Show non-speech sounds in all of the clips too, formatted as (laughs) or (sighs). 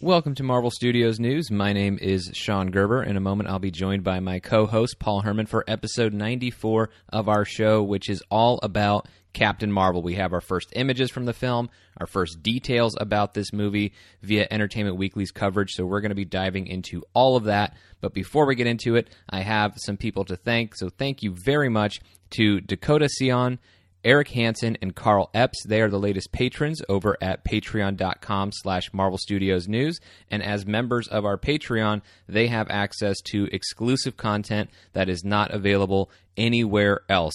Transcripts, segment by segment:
Welcome to Marvel Studios News. My name is Sean Gerber. In a moment, I'll be joined by my co host, Paul Herman, for episode 94 of our show, which is all about Captain Marvel. We have our first images from the film, our first details about this movie via Entertainment Weekly's coverage. So we're going to be diving into all of that. But before we get into it, I have some people to thank. So thank you very much to Dakota Sion. Eric Hansen and Carl Epps. They are the latest patrons over at patreon.com slash Marvel Studios News. And as members of our Patreon, they have access to exclusive content that is not available anywhere else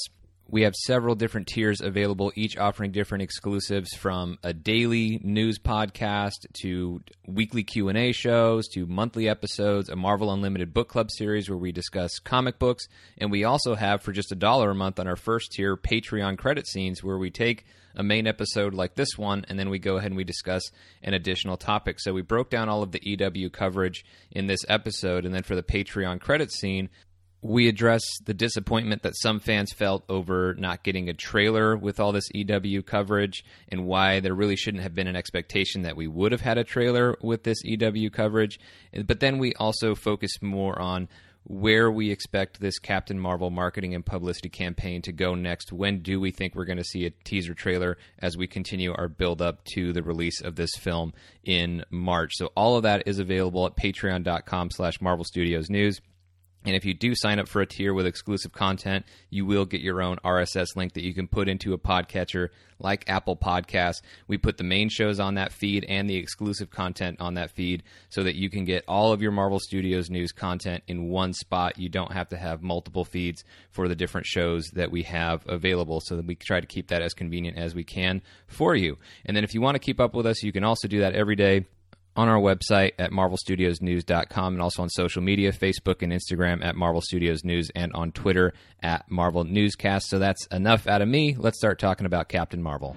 we have several different tiers available, each offering different exclusives from a daily news podcast to weekly Q&A shows to monthly episodes, a Marvel Unlimited book club series where we discuss comic books, and we also have for just a dollar a month on our first tier Patreon credit scenes where we take a main episode like this one and then we go ahead and we discuss an additional topic. So we broke down all of the EW coverage in this episode and then for the Patreon credit scene, we address the disappointment that some fans felt over not getting a trailer with all this EW coverage and why there really shouldn't have been an expectation that we would have had a trailer with this EW coverage. But then we also focus more on where we expect this Captain Marvel marketing and publicity campaign to go next. When do we think we're going to see a teaser trailer as we continue our build up to the release of this film in March? So all of that is available at patreon.com slash Marvel Studios News. And if you do sign up for a tier with exclusive content, you will get your own RSS link that you can put into a podcatcher like Apple Podcasts. We put the main shows on that feed and the exclusive content on that feed so that you can get all of your Marvel Studios news content in one spot. You don't have to have multiple feeds for the different shows that we have available so that we try to keep that as convenient as we can for you. And then if you want to keep up with us, you can also do that every day on our website at marvelstudiosnews.com and also on social media Facebook and Instagram at Marvel Studios News and on Twitter at Marvel Newscast. So that's enough out of me. Let's start talking about Captain Marvel.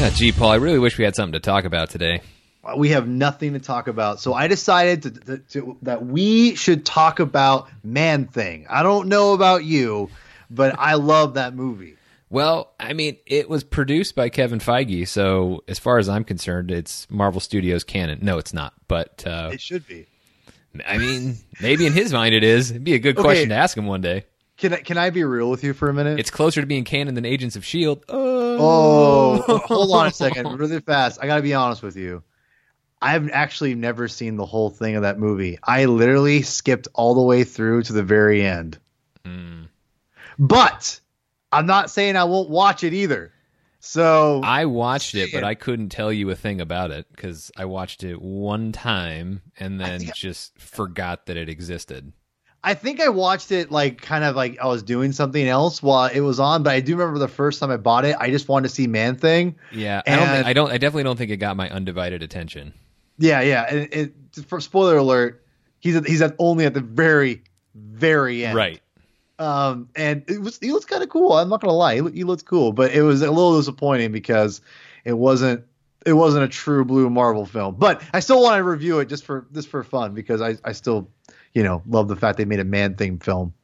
Yeah, gee, Paul, I really wish we had something to talk about today we have nothing to talk about. So I decided to, to, to, that we should talk about Man Thing. I don't know about you, but I love that movie. Well, I mean, it was produced by Kevin Feige, so as far as I'm concerned, it's Marvel Studios canon. No, it's not, but uh, it should be. I mean, maybe in his mind it is. It'd be a good okay. question to ask him one day. Can I, can I be real with you for a minute? It's closer to being canon than Agents of Shield. Oh, oh (laughs) hold on a second, (laughs) really fast. I got to be honest with you. I've actually never seen the whole thing of that movie. I literally skipped all the way through to the very end. Mm. But I'm not saying I won't watch it either. So I watched it, but I couldn't tell you a thing about it because I watched it one time and then just forgot that it existed. I think I watched it like kind of like I was doing something else while it was on, but I do remember the first time I bought it, I just wanted to see Man Thing. Yeah, I don't, I don't, I definitely don't think it got my undivided attention. Yeah, yeah. And it, for spoiler alert, he's at, he's at only at the very, very end. Right. Um, and it was he looks kind of cool. I'm not gonna lie, he, he looks cool, but it was a little disappointing because it wasn't it wasn't a true blue Marvel film. But I still want to review it just for just for fun because I I still you know love the fact they made a man thing film.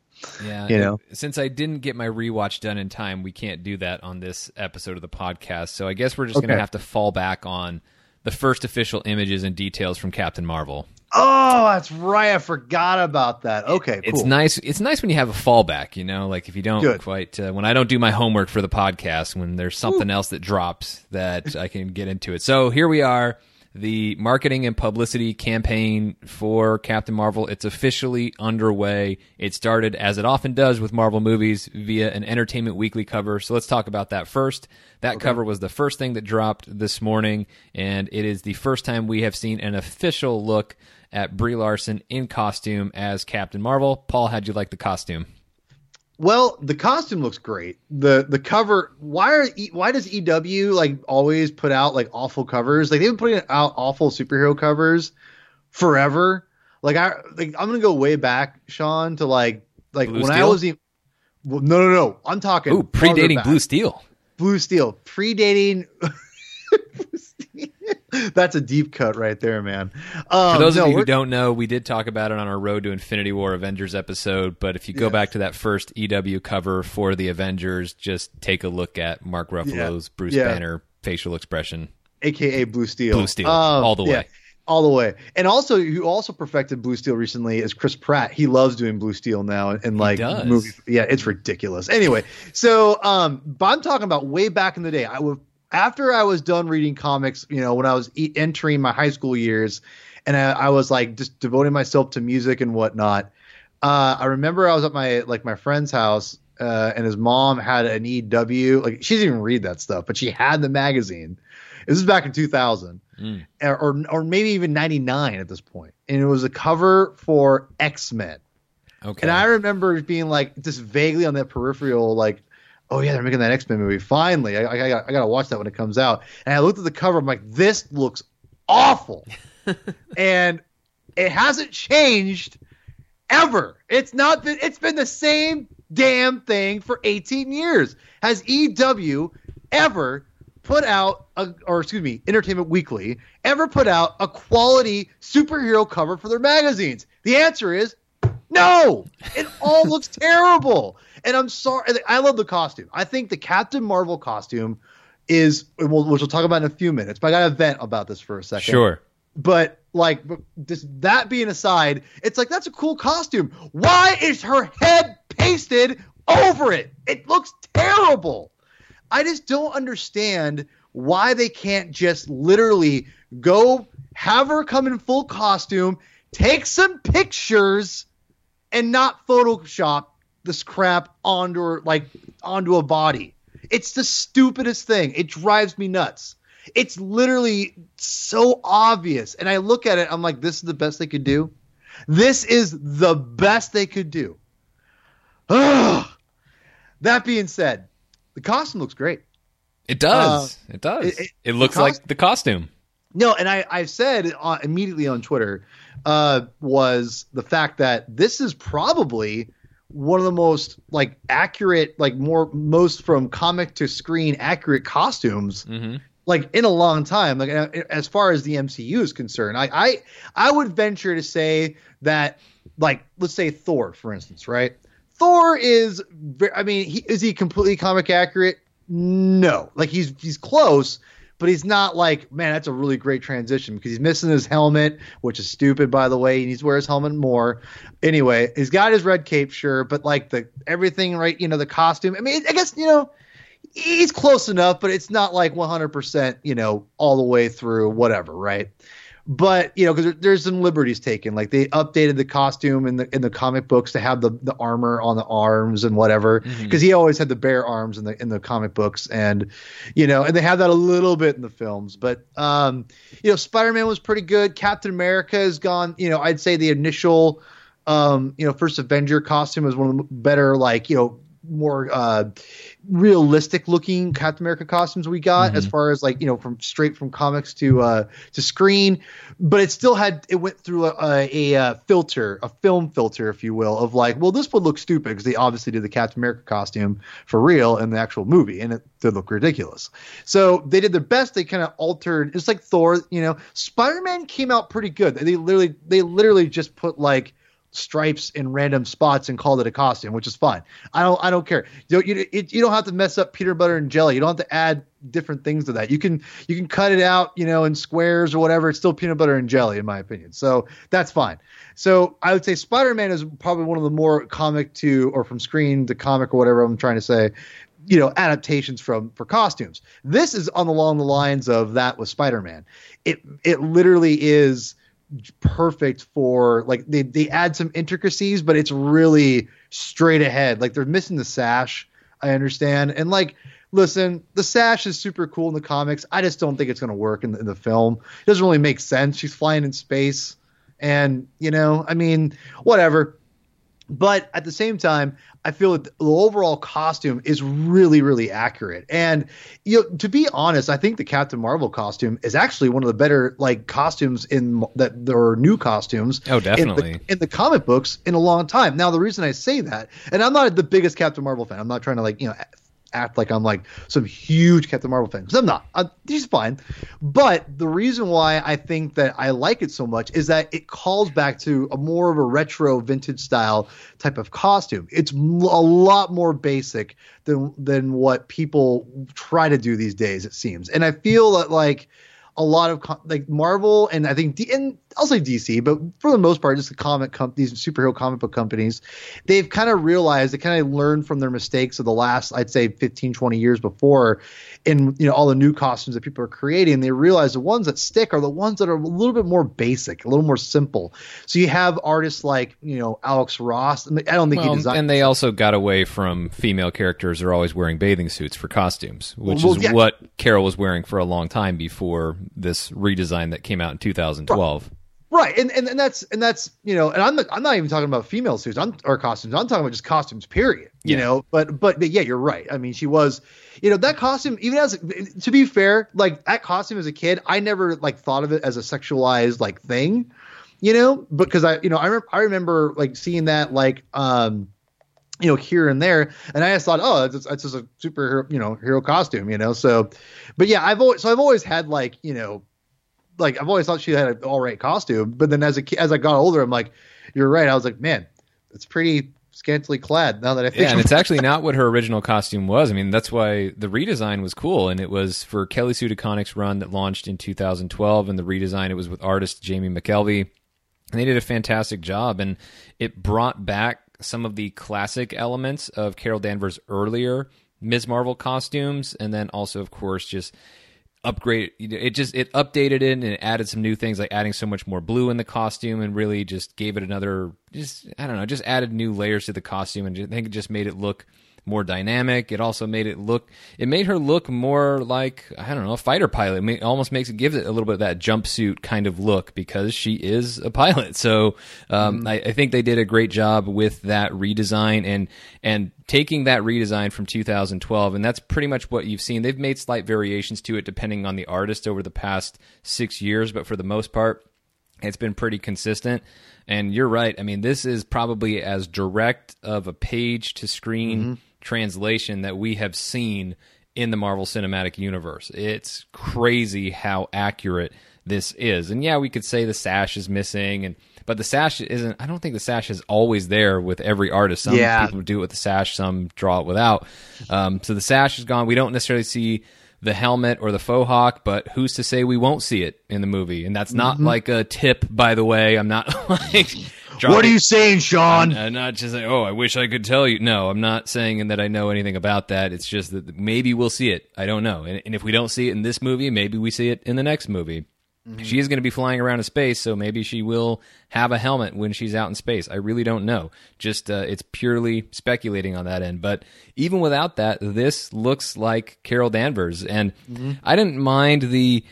Yeah, you know, since I didn't get my rewatch done in time, we can't do that on this episode of the podcast. So I guess we're just okay. gonna have to fall back on the first official images and details from Captain Marvel. Oh, that's right. I forgot about that. Okay, cool. It's nice. It's nice when you have a fallback. You know, like if you don't Good. quite uh, when I don't do my homework for the podcast, when there's something Ooh. else that drops that I can get into it. So here we are the marketing and publicity campaign for Captain Marvel. It's officially underway. It started, as it often does with Marvel movies, via an Entertainment Weekly cover. So let's talk about that first. That okay. cover was the first thing that dropped this morning, and it is the first time we have seen an official look at Brie Larson in costume as Captain Marvel. Paul, how'd you like the costume? Well, the costume looks great. the The cover. Why are why does EW like always put out like awful covers? Like they've been putting out awful superhero covers forever. Like I like I'm gonna go way back, Sean, to like like Blue when Steel? I was even. Well, no, no, no. I'm talking. Ooh, predating Blue Steel. Blue Steel, predating. (laughs) (laughs) That's a deep cut right there, man. Um, For those no, of you who don't know, we did talk about it on our Road to Infinity War Avengers episode. But if you go Yeah. back to that first EW cover for the Avengers, just take a look at Mark Ruffalo's Bruce Yeah. Banner facial expression. aka Blue Steel. Blue Steel, Um, all the yeah, way. all the way. And also, who also perfected Blue Steel recently is Chris Pratt. He loves doing Blue Steel now, and like does. movies. Yeah, it's ridiculous. Anyway, so um, but I'm talking about way back in the day. I would after I was done reading comics, you know, when I was e- entering my high school years, and I, I was like just devoting myself to music and whatnot. Uh, I remember I was at my like my friend's house, uh, and his mom had an EW. Like she didn't even read that stuff, but she had the magazine. This is back in 2000, Mm. or, or maybe even 99 at this point, and it was a cover for X Men. Okay. And I remember being like just vaguely on that peripheral, like, oh yeah, they're making that X Men movie. Finally, I, I, I, got, I got to watch that when it comes out. And I looked at the cover, I'm like, this looks awful, (laughs) and it hasn't changed ever. It's not been. It's been the same damn thing for 18 years. Has EW ever put out a, or excuse me, Entertainment Weekly ever put out a quality superhero cover for their magazines? The answer is no. It all (laughs) looks terrible. And I'm sorry. I love the costume. I think the Captain Marvel costume is, we'll, which we'll talk about in a few minutes. But I got to vent about this for a second sure. but like just that being aside it's like that's a cool costume why is her head pasted over it it looks terrible i just don't understand why they can't just literally go have her come in full costume take some pictures and not photoshop this crap onto like onto a body it's the stupidest thing it drives me nuts it's literally so obvious. And I look at it, I'm like, this is the best they could do. This is the best they could do. Ugh. (sighs) That being said, the costume looks great. It does. it does. it- It, it- looks the cost- like the costume. No, and I, I said uh, immediately on Twitter uh, was the fact that this is probably one of the most like accurate, like more most from comic to screen accurate costumes hmm like in a long time. Like as far as the MCU is concerned I I I would venture to say that like let's say Thor for instance right? Thor is I mean he, is he completely comic accurate? No. Like he's he's close but he's not like man that's a really great transition because he's missing his helmet which is stupid by the way he needs to wear his helmet more anyway he's got his red cape sure but like the everything right you know the costume I mean I guess you know he's close enough, but it's not like 100%, you know, all the way through whatever, right? But you know, because there's some liberties taken. Like they updated the costume in the in the comic books to have the, the armor on the arms and whatever. Because he always had the bare arms in the in the comic books, and you know, and they have that a little bit in the films. But um, you know, Spider Man was pretty good. Captain America has gone. You know, I'd say the initial, um, you know, first Avenger costume is one of the better, like you know, more uh realistic looking Captain America costumes we got as far as like you know from straight from comics to uh to screen but it still had it went through a, a, a uh, filter a film filter if you will of like well this would look stupid because they obviously did the Captain America costume for real in the actual movie and it did look ridiculous. So they did their best. They kind of altered it's like Thor you know Spider-Man came out pretty good. They literally they literally just put like stripes in random spots and called it a costume, which is fine. I don't I don't care. You don't, you, it, you don't have to mess up peanut butter and jelly. You don't have to add different things to that. You can you can cut it out, you know, in squares or whatever. It's still peanut butter and jelly, in my opinion. So that's fine. So I would say Spider Man is probably one of the more comic to or from screen to comic or whatever I'm trying to say. You know, adaptations from for costumes. This is on along the lines of that with Spider Man. It it literally is perfect for like they, they add some intricacies but it's really straight ahead. Like they're missing the sash i understand. And like listen the sash is super cool in the comics. I just don't think it's going to work in the, in the film. It doesn't really make sense. She's flying in space. And you know i mean whatever but at the same time i feel that the overall costume is really really accurate and you know to be honest i think the captain marvel costume is actually one of the better like costumes in that there are new costumes Oh, in definitely. the, in the comic books in a long time now the reason i say that and i'm not the biggest captain marvel fan i'm not trying to like you know act like I'm like some huge Captain Marvel fan because I'm not. I, she's fine, but the reason why I think that I like it so much is that it calls back to a more of a retro vintage style type of costume. It's a lot more basic than than what people try to do these days. It seems, and I feel that like a lot of like Marvel and I think D- and I'll say DC, but for the most part, just the comic com- these superhero comic book companies, they've kind of realized they kind of learned from their mistakes of the last I'd say 15, 20 years before, in you know all the new costumes that people are creating. They realize the ones that stick are the ones that are a little bit more basic, a little more simple. So you have artists like you know Alex Ross. I, don't think well, he designed. And they also got away from female characters are always wearing bathing suits for costumes, which well, is yeah. what Carol was wearing for a long time before this redesign that came out in 2012. Right, and, and and that's and that's you know, and I'm not, I'm not even talking about female suits I'm, or costumes. I'm talking about just costumes, period. You yeah. know, but, but but yeah, you're right. I mean, she was, you know, that costume. Even as to be fair, like that costume as a kid, I never like thought of it as a sexualized like thing, you know, because I you know I re- I remember like seeing that like um you know here and there and i just thought oh it's, it's just a superhero you know hero costume you know so but yeah i've always so i've always had like you know like I've always thought she had an all right costume, but then as a as I got older, I'm like, you're right. I was like, man, it's pretty scantily clad now that I think. Yeah, and it's actually not what her original costume was. I mean, that's why the redesign was cool, and it was for Kelly Sue DeConnick's run that launched in 2012, and the redesign it was with artist Jamie McKelvie, and they did a fantastic job, and it brought back some of the classic elements of Carol Danvers' earlier Ms. Marvel costumes, and then also, of course, just upgrade it just it updated it and it added some new things like adding so much more blue in the costume and really just gave it another just i don't know just added new layers to the costume and i think it just made it look more dynamic. It also made it look. It made her look more like I don't know a fighter pilot. It almost makes it gives it a little bit of that jumpsuit kind of look because she is a pilot. So um, mm I, I think they did a great job with that redesign and and taking that redesign from 2012 and that's pretty much what you've seen. They've made slight variations to it depending on the artist over the past six years, but for the most part, it's been pretty consistent. And you're right. I mean, this is probably as direct of a page to screen. Mm-hmm translation that we have seen in the Marvel Cinematic Universe. It's crazy how accurate this is. And yeah, we could say the sash is missing and but the sash isn't I don't think the sash is always there with every artist. Some yeah. people do it with the sash, some draw it without. Um, so the sash is gone. We don't necessarily see the helmet or the faux hawk, but who's to say we won't see it in the movie? And that's not mm-hmm. like a tip, by the way. I'm not (laughs) like what are you saying, Sean? I'm, I'm not just like, oh, I wish I could tell you. No, I'm not saying that I know anything about that. It's just that maybe we'll see it. I don't know. And, and if we don't see it in this movie, maybe we see it in the next movie. Mm-hmm. She is going to be flying around in space, so maybe she will have a helmet when she's out in space. I really don't know. Just uh, it's purely speculating on that end. But even without that, this looks like Carol Danvers, and mm-hmm. I didn't mind the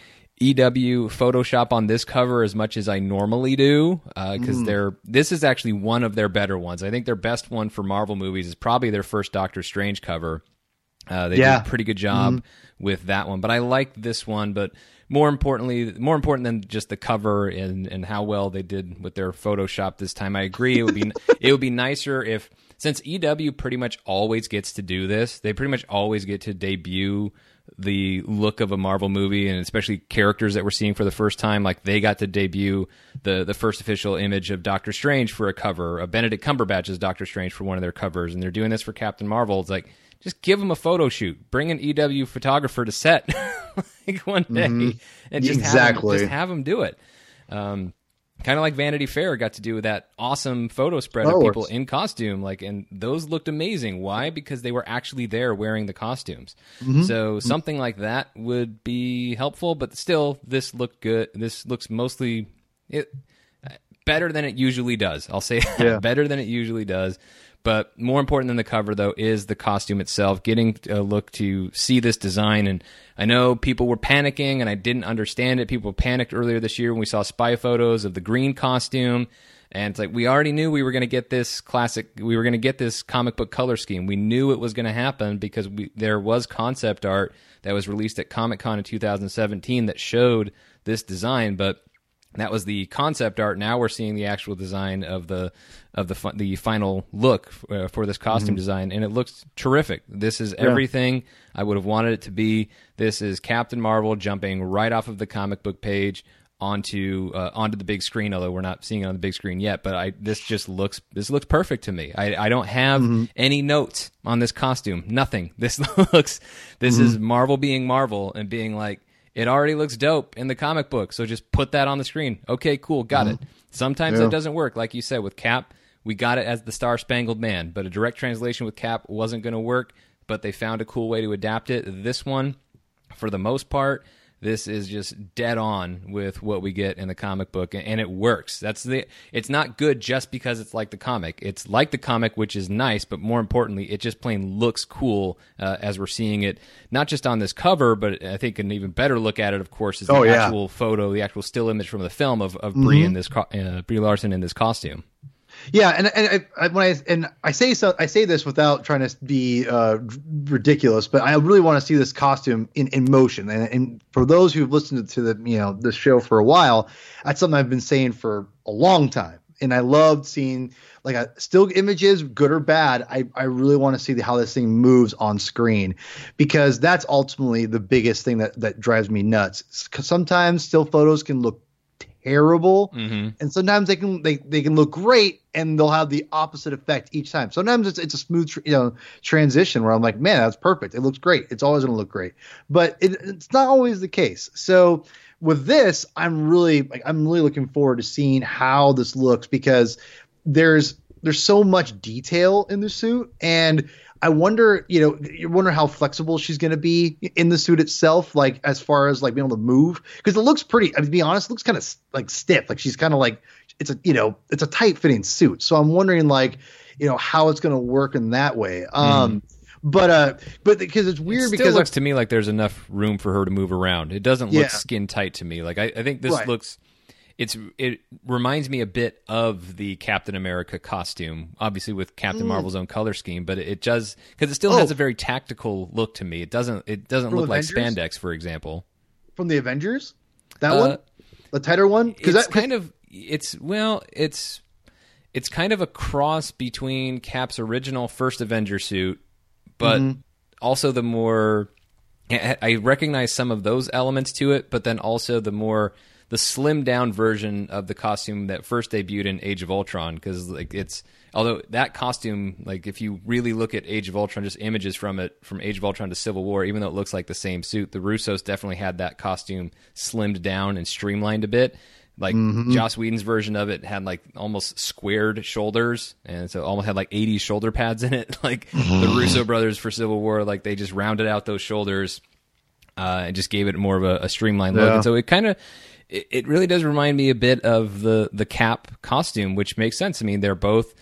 EW Photoshop on this cover as much as I normally do because uh, mm. they're this is actually one of their better ones. I think their best one for Marvel movies is probably their first Doctor Strange cover. Uh, they yeah. did a pretty good job mm. with that one, but I like this one. But more importantly, more important than just the cover and and how well they did with their Photoshop this time, I agree. It would be (laughs) it would be nicer if since EW pretty much always gets to do this, they pretty much always get to debut the look of a Marvel movie and especially characters that we're seeing for the first time. Like they got to debut the the first official image of Doctor Strange for a cover, of Benedict Cumberbatch as Doctor Strange for one of their covers, and they're doing this for Captain Marvel. It's like just give them a photo shoot, bring an EW photographer to set (laughs) like one day, mm-hmm. and just exactly have them, just have them do it. Um, kind of like Vanity Fair got to do that awesome photo spread of people in costume like and those looked amazing. Why? Because they were actually there wearing the costumes. Mm-hmm. so mm-hmm. something like that would be helpful but still this looked good. This looks mostly it better than it usually does. I'll say yeah. (laughs) better than it usually does but more important than the cover, though, is the costume itself. Getting a look to see this design, and I know people were panicking, and I didn't understand it. People panicked earlier this year when we saw spy photos of the green costume, and it's like we already knew we were going to get this classic. We were going to get this comic book color scheme. We knew it was going to happen because we, there was concept art that was released at Comic Con in 2017 that showed this design, but That was the concept art. Now we're seeing the actual design of the of the fi- the final look uh, for this costume design, and it looks terrific. This is everything I would have wanted it to be. This is Captain Marvel jumping right off of the comic book page onto uh, onto the big screen. Although we're not seeing it on the big screen yet, but I this just looks this looks perfect to me. I, I don't have any notes on this costume. Nothing. (laughs) This looks this is Marvel being Marvel and being like it already looks dope in the comic book, so just put that on the screen. Okay, cool, got it. Sometimes Yeah. that doesn't work, like you said with Cap. We got it as the Star Spangled Man, but a direct translation with Cap wasn't going to work. But they found a cool way to adapt it. This one, for the most part, this is just dead on with what we get in the comic book, and, it works. That's the. It's not good just because it's like the comic. It's like the comic, which is nice, but more importantly, it just plain looks cool uh, as we're seeing it, not just on this cover, but I think an even better look at it, of course, is the Oh, yeah. actual photo, the actual still image from the film of, of Brie in this uh, Brie Larson in this costume. Yeah, and and I, I, when I and I say so, I say this without trying to be uh, ridiculous, but I really want to see this costume in, in motion. And, and for those who've listened to the you know the show for a while, that's something I've been saying for a long time. And I loved seeing like a, still images, good or bad. I, I really want to see the, how this thing moves on screen because that's ultimately the biggest thing that, that drives me nuts. sometimes still photos can look terrible mm-hmm. and sometimes they can they, they can look great and they'll have the opposite effect each time. Sometimes it's, it's a smooth you know transition where i'm like man that's perfect. It looks great. It's always going to look great. But it, it's not always the case. So with this i'm really like i'm really looking forward to seeing how this looks because there's there's so much detail in the suit and I wonder, you know, you wonder how flexible she's going to be in the suit itself, like as far as like being able to move, because it looks pretty. I mean, to be honest, it looks kind of like stiff. Like she's kind of like it's a you know it's a tight fitting suit. So I'm wondering like you know how it's going to work in that way. Um, but uh, but because it's weird because It because looks to me like there's enough room for her to move around. It doesn't look Yeah. skin tight to me. Like I, I think this Right. looks. It's it reminds me a bit of the Captain America costume, obviously with Captain Marvel's own color scheme, but it does because it still Mm. Oh. has a very tactical look to me. It doesn't it doesn't From look like spandex, for example. from the Avengers, that Uh, one, the tighter one, because It's that kind of it's well it's it's kind of a cross between Cap's original first Avenger suit, but Mm-hmm. also the more I recognize some of those elements to it, but then also the more the slimmed down version of the costume that first debuted in Age of Ultron because like it's although that costume like if you really look at Age of Ultron just images from it from Age of Ultron to Civil War even though it looks like the same suit the Russos definitely had that costume slimmed down and streamlined a bit like Joss Whedon's version of it had like almost squared shoulders, and so almost had like 80 shoulder pads in it. (laughs) Like the (laughs) Russo brothers for Civil War, like they just rounded out those shoulders uh, and just gave it more of a, a streamlined look. Yeah. And so it kind of it, really does remind me a bit of the the Cap costume, which makes sense. I mean, they're both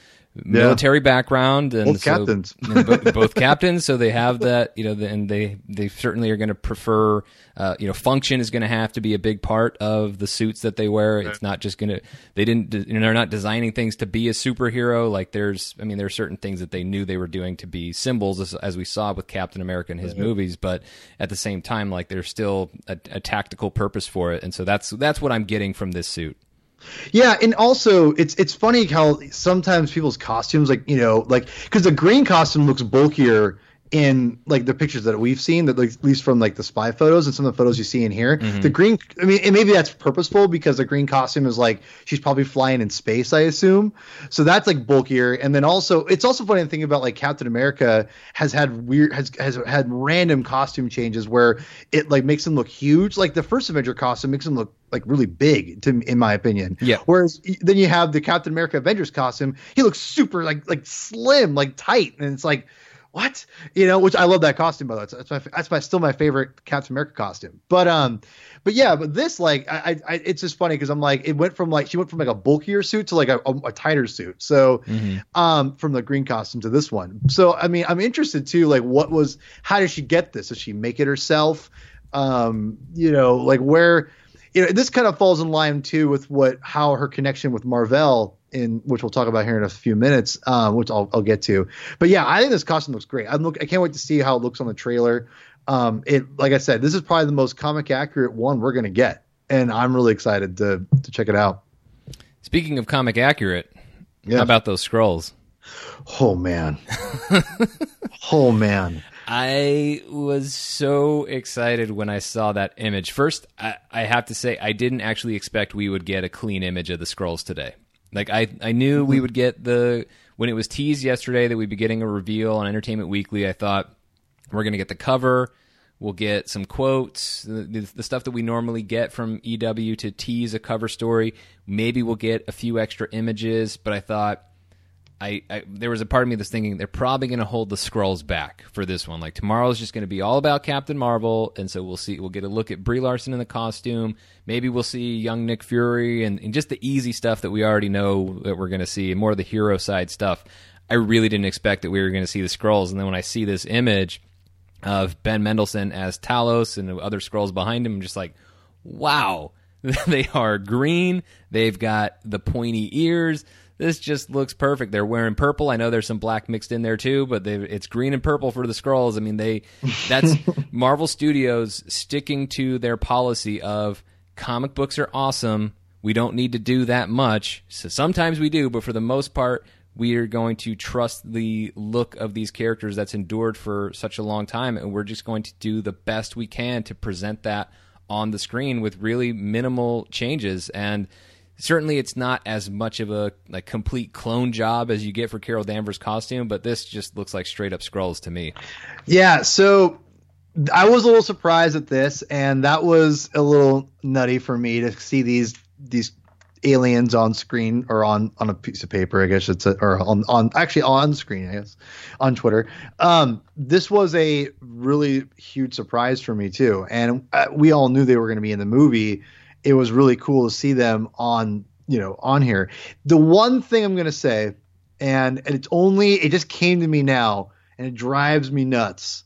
military background and Both so- captains. and bo- both captains, so they have that, you know, the, and they they certainly are going to prefer, uh, you know, function is going to have to be a big part of the suits that they wear. It's not just going to they didn't you know, they're not designing things to be a superhero. Like there's, I mean, there are certain things that they knew they were doing to be symbols, as, as we saw with Captain America in his movies, but at the same time, like there's still a, a tactical purpose for it, and so that's that's what I'm getting from this suit. Yeah, and also it's it's funny how sometimes people's costumes, like you know, like because the green costume looks bulkier in like the pictures that we've seen, that like, at least from like the spy photos and some of the photos you see in here. Mm-hmm. The green, I mean, and maybe that's purposeful because the green costume is like she's probably flying in space, I assume. So that's like bulkier, and then also it's also funny to think about like Captain America has had weird has has had random costume changes where it like makes him look huge. Like the first Avenger costume makes him look like really big, to in my opinion. Yeah. Whereas then you have the Captain America Avengers costume. He looks super like like slim, like tight, and it's like what you know. Which I love that costume by the way. That's my that's my still my favorite Captain America costume. But um, but yeah, but this like I, I it's just funny because I'm like it went from like she went from like a bulkier suit to like a, a, a tighter suit. So um, from the green costume to this one. So I mean, I'm interested too. Like, what was how did she get this? Did she make it herself? Um, you know, like where you know this kind of falls in line too with what how her connection with Marvel in which we'll talk about here in a few minutes, um, which I'll, I'll get to. But yeah, I think this costume looks great. I'm look I can't wait to see how it looks on the trailer. Um, it like I said, this is probably the most comic accurate one we're gonna get. and I'm really excited to to check it out. Speaking of comic accurate, yeah. how about those Skrulls? Oh man, (laughs) oh man. I was so excited when I saw that image. First, I, I, have to say I didn't actually expect we would get a clean image of the Skrulls today. Like I, I knew we mm-hmm. would get the when it was teased yesterday that we'd be getting a reveal on Entertainment Weekly. I thought we're going to get the cover. We'll get some quotes, the, the, stuff that we normally get from EW to tease a cover story. Maybe we'll get a few extra images, but I thought I, I, there was a part of me that's thinking they're probably going to hold the Skrulls back for this one. Like tomorrow is just going to be all about Captain Marvel, and so we'll see. We'll get a look at Brie Larson in the costume. Maybe we'll see young Nick Fury and, and just the easy stuff that we already know that we're going to see, more of the hero side stuff. I really didn't expect that we were going to see the Skrulls, and then when I see this image of Ben Mendelsohn as Talos and other Skrulls behind him, I'm just like, wow, (laughs) they are green. They've got the pointy ears this just looks perfect. They're wearing purple. I know there's some black mixed in there too, but it's green and purple for the Skrulls. I mean, they that's (laughs) Marvel Studios sticking to their policy of comic books are awesome. We don't need to do that much. So sometimes we do, but for the most part, we are going to trust the look of these characters that's endured for such a long time, and we're just going to do the best we can to present that on the screen with really minimal changes. And certainly it's not as much of a like complete clone job as you get for Carol Danvers' costume, but this just looks like straight up Skrulls to me. Yeah, so I was a little surprised at this, and that was a little nutty for me to see these these aliens on screen or on on a piece of paper, I guess it's a, or on on actually on screen, I guess, on Twitter. Um, this was a really huge surprise for me too, and uh, we all knew they were going to be in the movie it was really cool to see them on you know on here. The one thing I'm gonna say, and, and it's only it just came to me now, and it drives me nuts.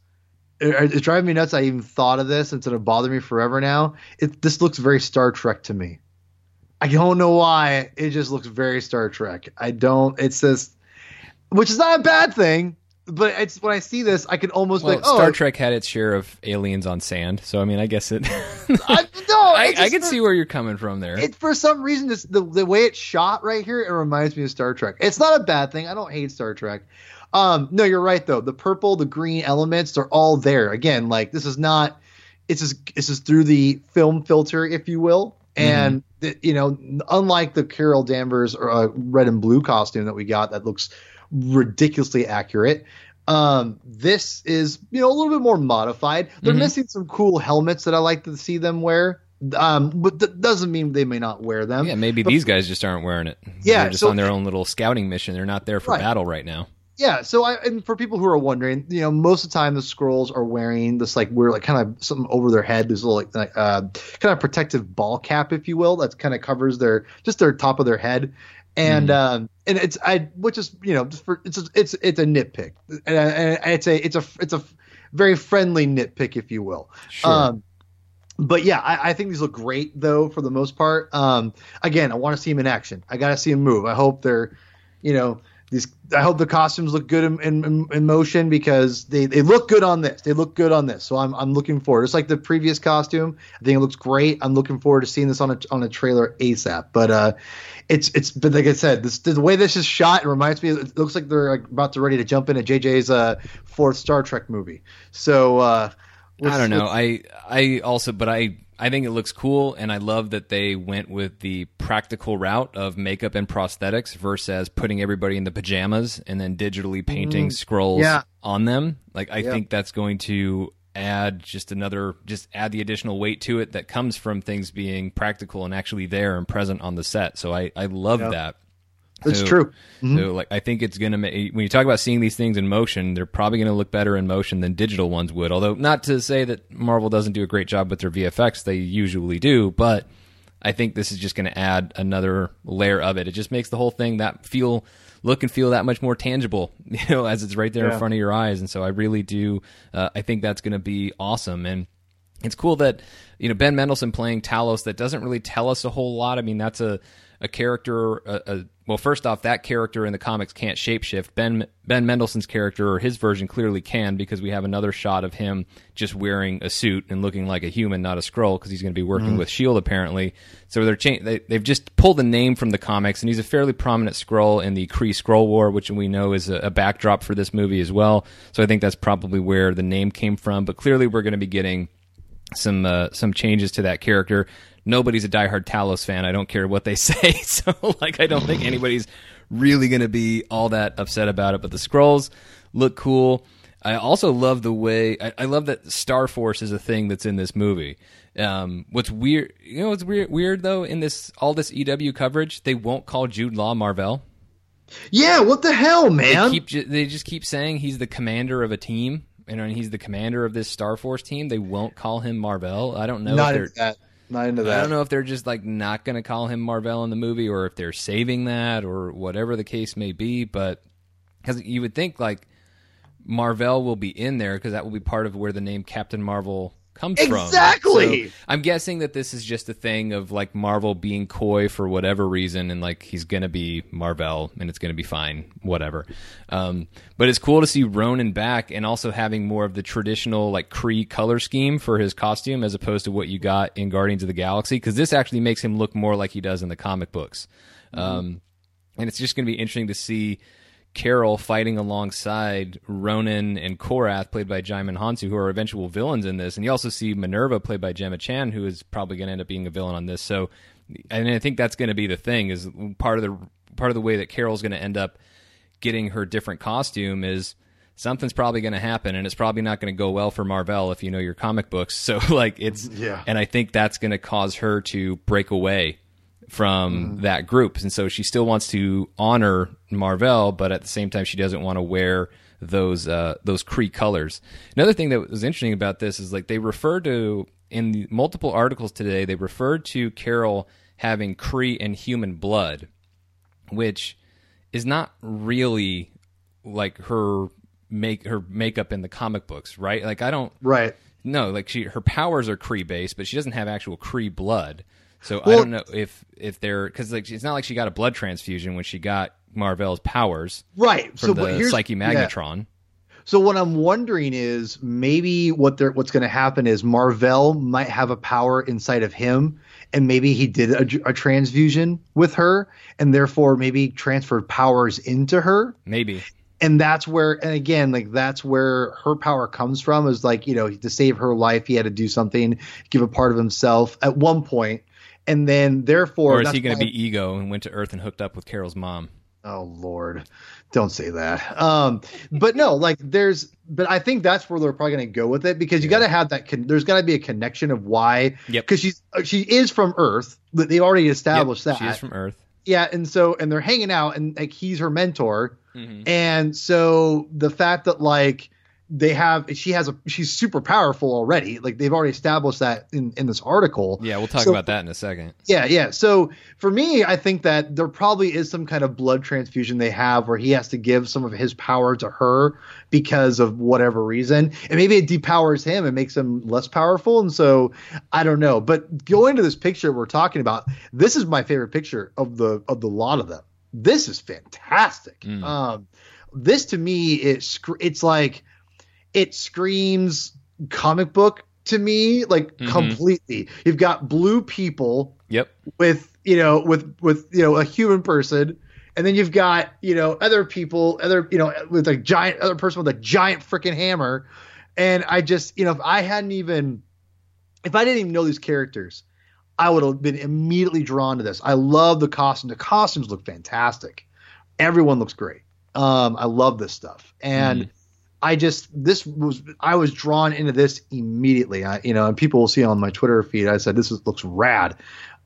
It, drives me nuts. I even thought of this, it's gonna bother me forever now. It this looks very Star Trek to me. I don't know why. It just looks very Star Trek. I don't. It's just, which is not a bad thing but it's when I see this, I can almost well, like, oh, Star Trek had its share of aliens on sand, so I mean, I guess it. I, (laughs) no, I, I can for, see where you're coming from there. It for some reason, this, the the way it's shot right here, it reminds me of Star Trek. It's not a bad thing. I don't hate Star Trek. Um, no, you're right though. The purple, the green elements, they're all there. Again, like this is not. It's just this is through the film filter, if you will, and mm-hmm. the, you know, unlike the Carol Danvers uh, red and blue costume that we got, that looks ridiculously accurate. Um, this is you know a little bit more modified. They're mm-hmm. missing some cool helmets that I like to see them wear. Um, but that doesn't mean they may not wear them. Yeah, maybe but, these guys just aren't wearing it. Yeah, they're just so, on their own little scouting mission. They're not there for right. battle right now. Yeah, so I and for people who are wondering, you know, most of the time the Skrulls are wearing this like we're like kind of something over their head, this little like uh, kind of protective ball cap, if you will, that kind of covers their just their top of their head and mm. um, and it's I which is you know just for, it's a, it's it's a nitpick, and, and, it's a it's a it's a very friendly nitpick, if you will. Sure. Um, but yeah, I, I, think these look great though for the most part. Um, again, I want to see him in action. I got to see him move. I hope they're, you know, these. I hope the costumes look good in, in, in, motion because they, they look good on this. They look good on this. So I'm I'm looking forward. It's like the previous costume. I think it looks great. I'm looking forward to seeing this on a on a trailer ASAP. But uh, it's it's but like I said, this, the way this is shot, it reminds me. It looks like they're like about to ready to jump into JJ's uh, fourth Star Trek movie. So uh, I don't know. I I also, but I I think it looks cool, and I love that they went with the practical route of makeup and prosthetics versus putting everybody in the pajamas and then digitally painting mm, Skrulls yeah. on them. Like I yeah. think that's going to add just another just add the additional weight to it that comes from things being practical and actually there and present on the set. So I I love yep. that. It's so, true. Mm-hmm. So like I think it's gonna make when you talk about seeing these things in motion, they're probably gonna look better in motion than digital ones would. Although not to say that Marvel doesn't do a great job with their VFX, they usually do, but I think this is just gonna add another layer of it. It just makes the whole thing that feel look and feel that much more tangible, (laughs) you know, as it's right there yeah. in front of your eyes. And so I really do. Uh, I think that's going to be awesome. And it's cool that you know Ben Mendelsohn playing Talos that doesn't really tell us a whole lot. I mean, that's a a character, a, a well, first off, that character in the comics can't shapeshift. Ben Ben Mendelsohn's character or his version clearly can because we have another shot of him just wearing a suit and looking like a human, not a Skrull, because he's going to be working with Shield apparently. So they're cha- they, they've just pulled the name from the comics, and he's a fairly prominent Skrull in the Kree Skrull War, which we know is a, a backdrop for this movie as well. So I think that's probably where the name came from. But clearly, we're going to be getting some uh, some changes to that character. Nobody's a diehard Talos fan. I don't care what they (laughs) say. (laughs) So like I don't think anybody's really going to be all that upset about it. But the Skrulls look cool. I also love the way I, I love that Star Force is a thing that's in this movie. Um, what's weird, you know, what's weird, weird though in this all this EW coverage, they won't call Jude Law Marvel. Yeah, what the hell, man? They keep they just keep saying he's the commander of a team, and he's the commander of this Star Force team. They won't call him Marvel. I don't know. Not if that. Not into I don't know if they're just like not going to call him Marvel in the movie, or if they're saving that, or whatever the case may be. But because you would think like Marvel will be in there because that will be part of where the name Captain Marvel comes from. Exactly. So I'm guessing that this is just a thing of like Marvel being coy for whatever reason, and like he's gonna be Marvel, and it's gonna be fine, whatever. Um, but it's cool to see Ronan back, and also having more of the traditional like Kree color scheme for his costume, as opposed to what you got in Guardians of the Galaxy, because this actually makes him look more like he does in the comic books. Um, and it's just to be interesting to see Carol fighting alongside Ronan and Korath, played by Djimon Hounsou, who are eventual villains in this. And you also see Minerva, played by Gemma Chan, who is probably going to end up being a villain on this. So, and I think that's going to be the thing is part of the part of the way that Carol's going to end up getting her different costume is something's probably going to happen and it's probably not going to go well for Marvel if you know your comic books. (laughs) So like it's Yeah. and I think that's going to cause her to break away from that group. And so she still wants to honor Marvel, but at the same time she doesn't want to wear those uh, those Kree colors. Another thing that was interesting about this is like they refer to in the multiple articles today they referred to Carol having Kree and human blood, which is not really like her make her makeup in the comic books, right? Like I don't Right. no, like she her powers are Kree based, but she doesn't have actual Kree blood. So I don't know if if they're because like it's not like she got a blood transfusion when she got Marvel's powers Right. from so the Psyche yeah. Magnitron. So what I'm wondering is maybe what they're what's going to happen is Marvel might have a power inside of him, and maybe he did a, a transfusion with her, and therefore maybe transferred powers into her, Maybe and that's where and again like that's where her power comes from is like you know to save her life he had to do something, give a part of himself at one point, and then therefore or is he going to be ego and went to Earth and hooked up with Carol's mom? Oh Lord, don't say that. Um, but no, like there's, but I think that's where they're probably going to go with it because you got to have that. Con- there's got to be a connection of why. Yep. Because she's uh, she is from Earth. but They already established Yep, that. she is from Earth. yeah, and so and they're hanging out and like he's her mentor, Mhm. and so the fact that like they have she has a she's super powerful already. Like they've already established that in in this article. Yeah, we'll talk So- about that in a second. Yeah, yeah. So for me, I think that there probably is some kind of blood transfusion they have where he has to give some of his power to her because of whatever reason. And maybe it depowers him and makes him less powerful. And so I don't know. But going to this picture we're talking about, this is my favorite picture of the of the lot of them. This is fantastic. Mm. Um this to me it sc- it's like it screams comic book to me like Mhm. completely. You've got blue people Yep. with you know with with you know a human person and then you've got you know other people other you know with a giant other person with a giant freaking hammer and i just you know if i hadn't even if i didn't even know these characters i would have been immediately drawn to this i love the costume the costumes look fantastic everyone looks great um i love this stuff and Mhm. I just this was I was drawn into this immediately. I you know, and people will see on my Twitter feed. I said this is, looks rad,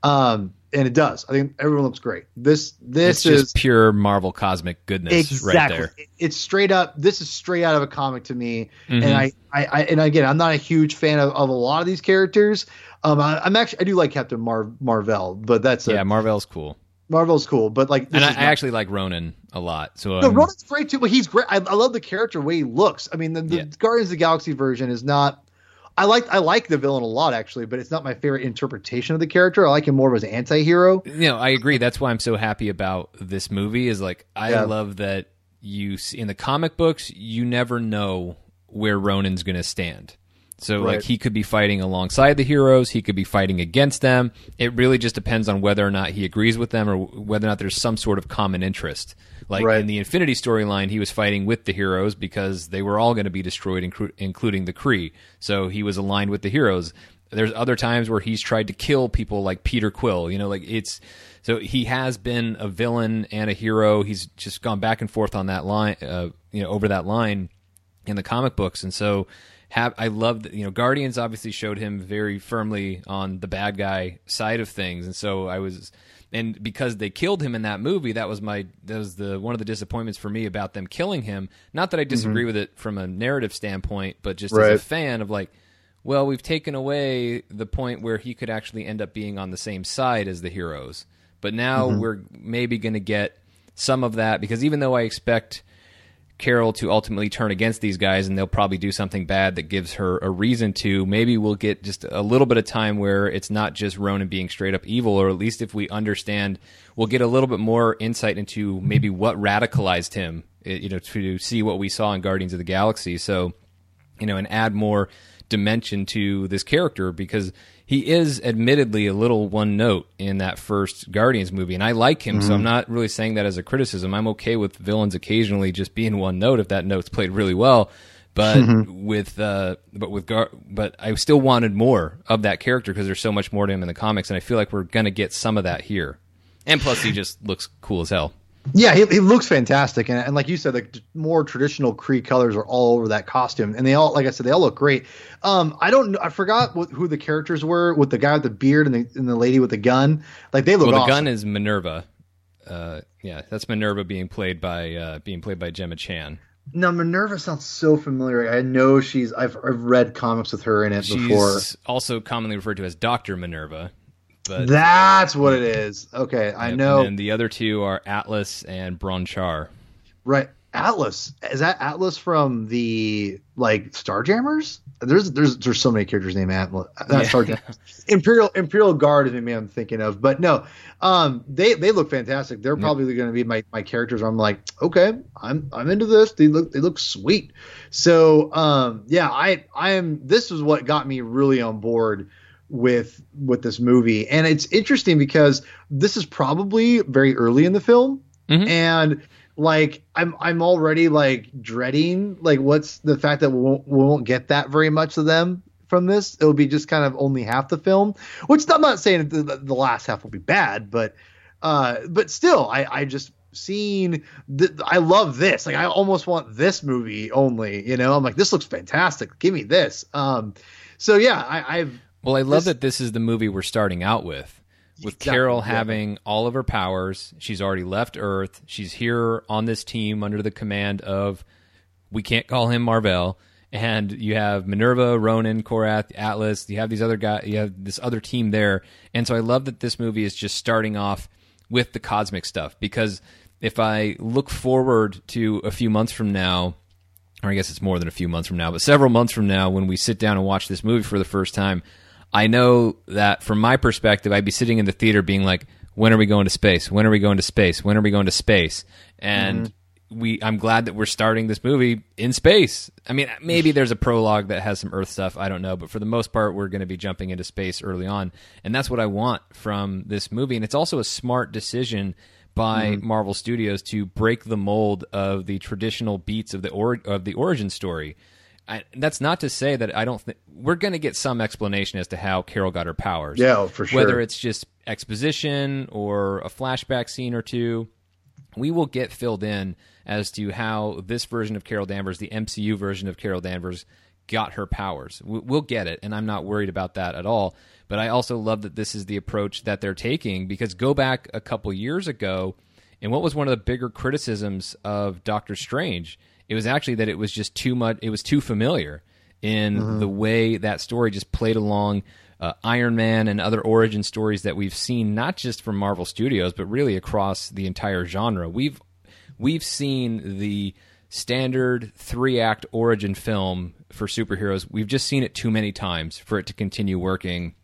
um, and it does. I think everyone looks great. This this It's is just pure Marvel cosmic goodness exactly. right there. It's straight up. This is straight out of a comic to me. Mhm. And I, I, I, and again, I'm not a huge fan of, of a lot of these characters. Um, I, I'm actually I do like Captain Mar- Marvel, but that's a, yeah, Marvel's cool, Marvel's cool. But like, this and I, is I actually like Ronan a lot. So No, um, Ronan's great too, but he's great. I, I love the character, the way he looks. I mean, the, the Yeah. Guardians of the Galaxy version is not I like I like the villain a lot actually, but it's not my favorite interpretation of the character. I like him more as an anti-hero. You know, I agree. That's why I'm so happy about this movie. Is like I Yeah. love that you see, in the comic books you never know where Ronan's going to stand. So like he could be fighting alongside the heroes, he could be fighting against them. It really just depends on whether or not he agrees with them or whether or not there's some sort of common interest. Like Right. in the Infinity storyline, he was fighting with the heroes because they were all going to be destroyed, inclu- including the Kree. So he was aligned with the heroes. There's other times where he's tried to kill people like Peter Quill. You know, like it's so he has been a villain and a hero. He's just gone back and forth on that line, uh, you know, over that line in the comic books, and so have I love that you know Guardians obviously showed him very firmly on the bad guy side of things, and so I was. And because they killed him in that movie, that was my that was the one of the disappointments for me about them killing him. Not that I disagree mm-hmm. with it from a narrative standpoint, but just as a fan of like, well, we've taken away the point where he could actually end up being on the same side as the heroes. But now mm-hmm. we're maybe going to get some of that because even though I expect Carol to ultimately turn against these guys and they'll probably do something bad that gives her a reason to, maybe we'll get just a little bit of time where it's not just Ronan being straight up evil, or at least if we understand, we'll get a little bit more insight into maybe what radicalized him, you know, to see what we saw in Guardians of the Galaxy. So, you know, and add more dimension to this character because he is admittedly a little one note in that first Guardians movie, and I like him, so I'm not really saying that as a criticism. I'm okay with villains occasionally just being one note if that note's played really well. But with uh, but with Gar- but I still wanted more of that character because there's so much more to him in the comics, and I feel like we're gonna get some of that here. And plus, he (laughs) just looks cool as hell. Yeah, he, he looks fantastic, and, and like you said, the t- more traditional Kree colors are all over that costume, and they all, like I said, they all look great. Um, I don't, I forgot what, who the characters were with the guy with the beard and the and the lady with the gun. Like they look. Well, the awesome. gun is Minerva. Uh, yeah, that's Minerva being played by uh, being played by Gemma Chan. Now Minerva sounds so familiar. I know she's. I've I've read comics with her in it She's before. also commonly referred to as Doctor Minerva. But That's what it is. Okay, I know. And the other two are Atlas and Bron-Char. Right, Atlas is that Atlas from the like Starjammers? There's there's there's so many characters named Atlas. Not Yeah. Starjammers. (laughs) Imperial Imperial Guard is the maybe I'm thinking of, but no, um, they they look fantastic. They're probably going to be my, my characters. I'm like, okay, I'm I'm into this. They look they look sweet. So um, yeah, I I am. This is what got me really on board with with this movie, and it's interesting because this is probably very early in the film, Mhm. and like I'm I'm already like dreading like what's the fact that we won't we won't get that very much of them from this. It'll be just kind of only half the film, which I'm not saying that the, the last half will be bad, but uh, but still, I I just seen th- I love this. Like I almost want this movie only. You know, I'm like this looks fantastic. Give me this. Um, so yeah, I, I've Well, I love This- that this is the movie we're starting out with. With Exactly, Carol yeah. having all of her powers, she's already left Earth. She's here on this team under the command of, we can't call him Marvel. And you have Minerva, Ronan, Korath, Atlas. You have these other guys. You have this other team there. And so I love that this movie is just starting off with the cosmic stuff because if I look forward to a few months from now, or I guess it's more than a few months from now, but several months from now, when we sit down and watch this movie for the first time, I know that from my perspective, I'd be sitting in the theater being like, when are we going to space? When are we going to space? When are we going to space? And mm-hmm. we, I'm glad that we're starting this movie in space. I mean, maybe there's a prologue that has some Earth stuff. I don't know, but for the most part, we're going to be jumping into space early on, and that's what I want from this movie. And it's also a smart decision by mm-hmm. Marvel Studios to break the mold of the traditional beats of the or- of the origin story. I, that's not to say that I don't think we're going to get some explanation as to how Carol got her powers. Yeah, for sure. Whether it's just exposition or a flashback scene or two, we will get filled in as to how this version of Carol Danvers, the MCU version of Carol Danvers, got her powers. We- We'll get it, and I'm not worried about that at all. But I also love that this is the approach that they're taking because go back a couple years ago, and what was one of the bigger criticisms of Doctor Strange? It was actually that it was just too much. It was too familiar in the way that story just played along uh, Iron Man and other origin stories that we've seen, not just from Marvel Studios, but really across the entire genre. We've we've seen the standard three act origin film for superheroes, we've just seen it too many times for it to continue working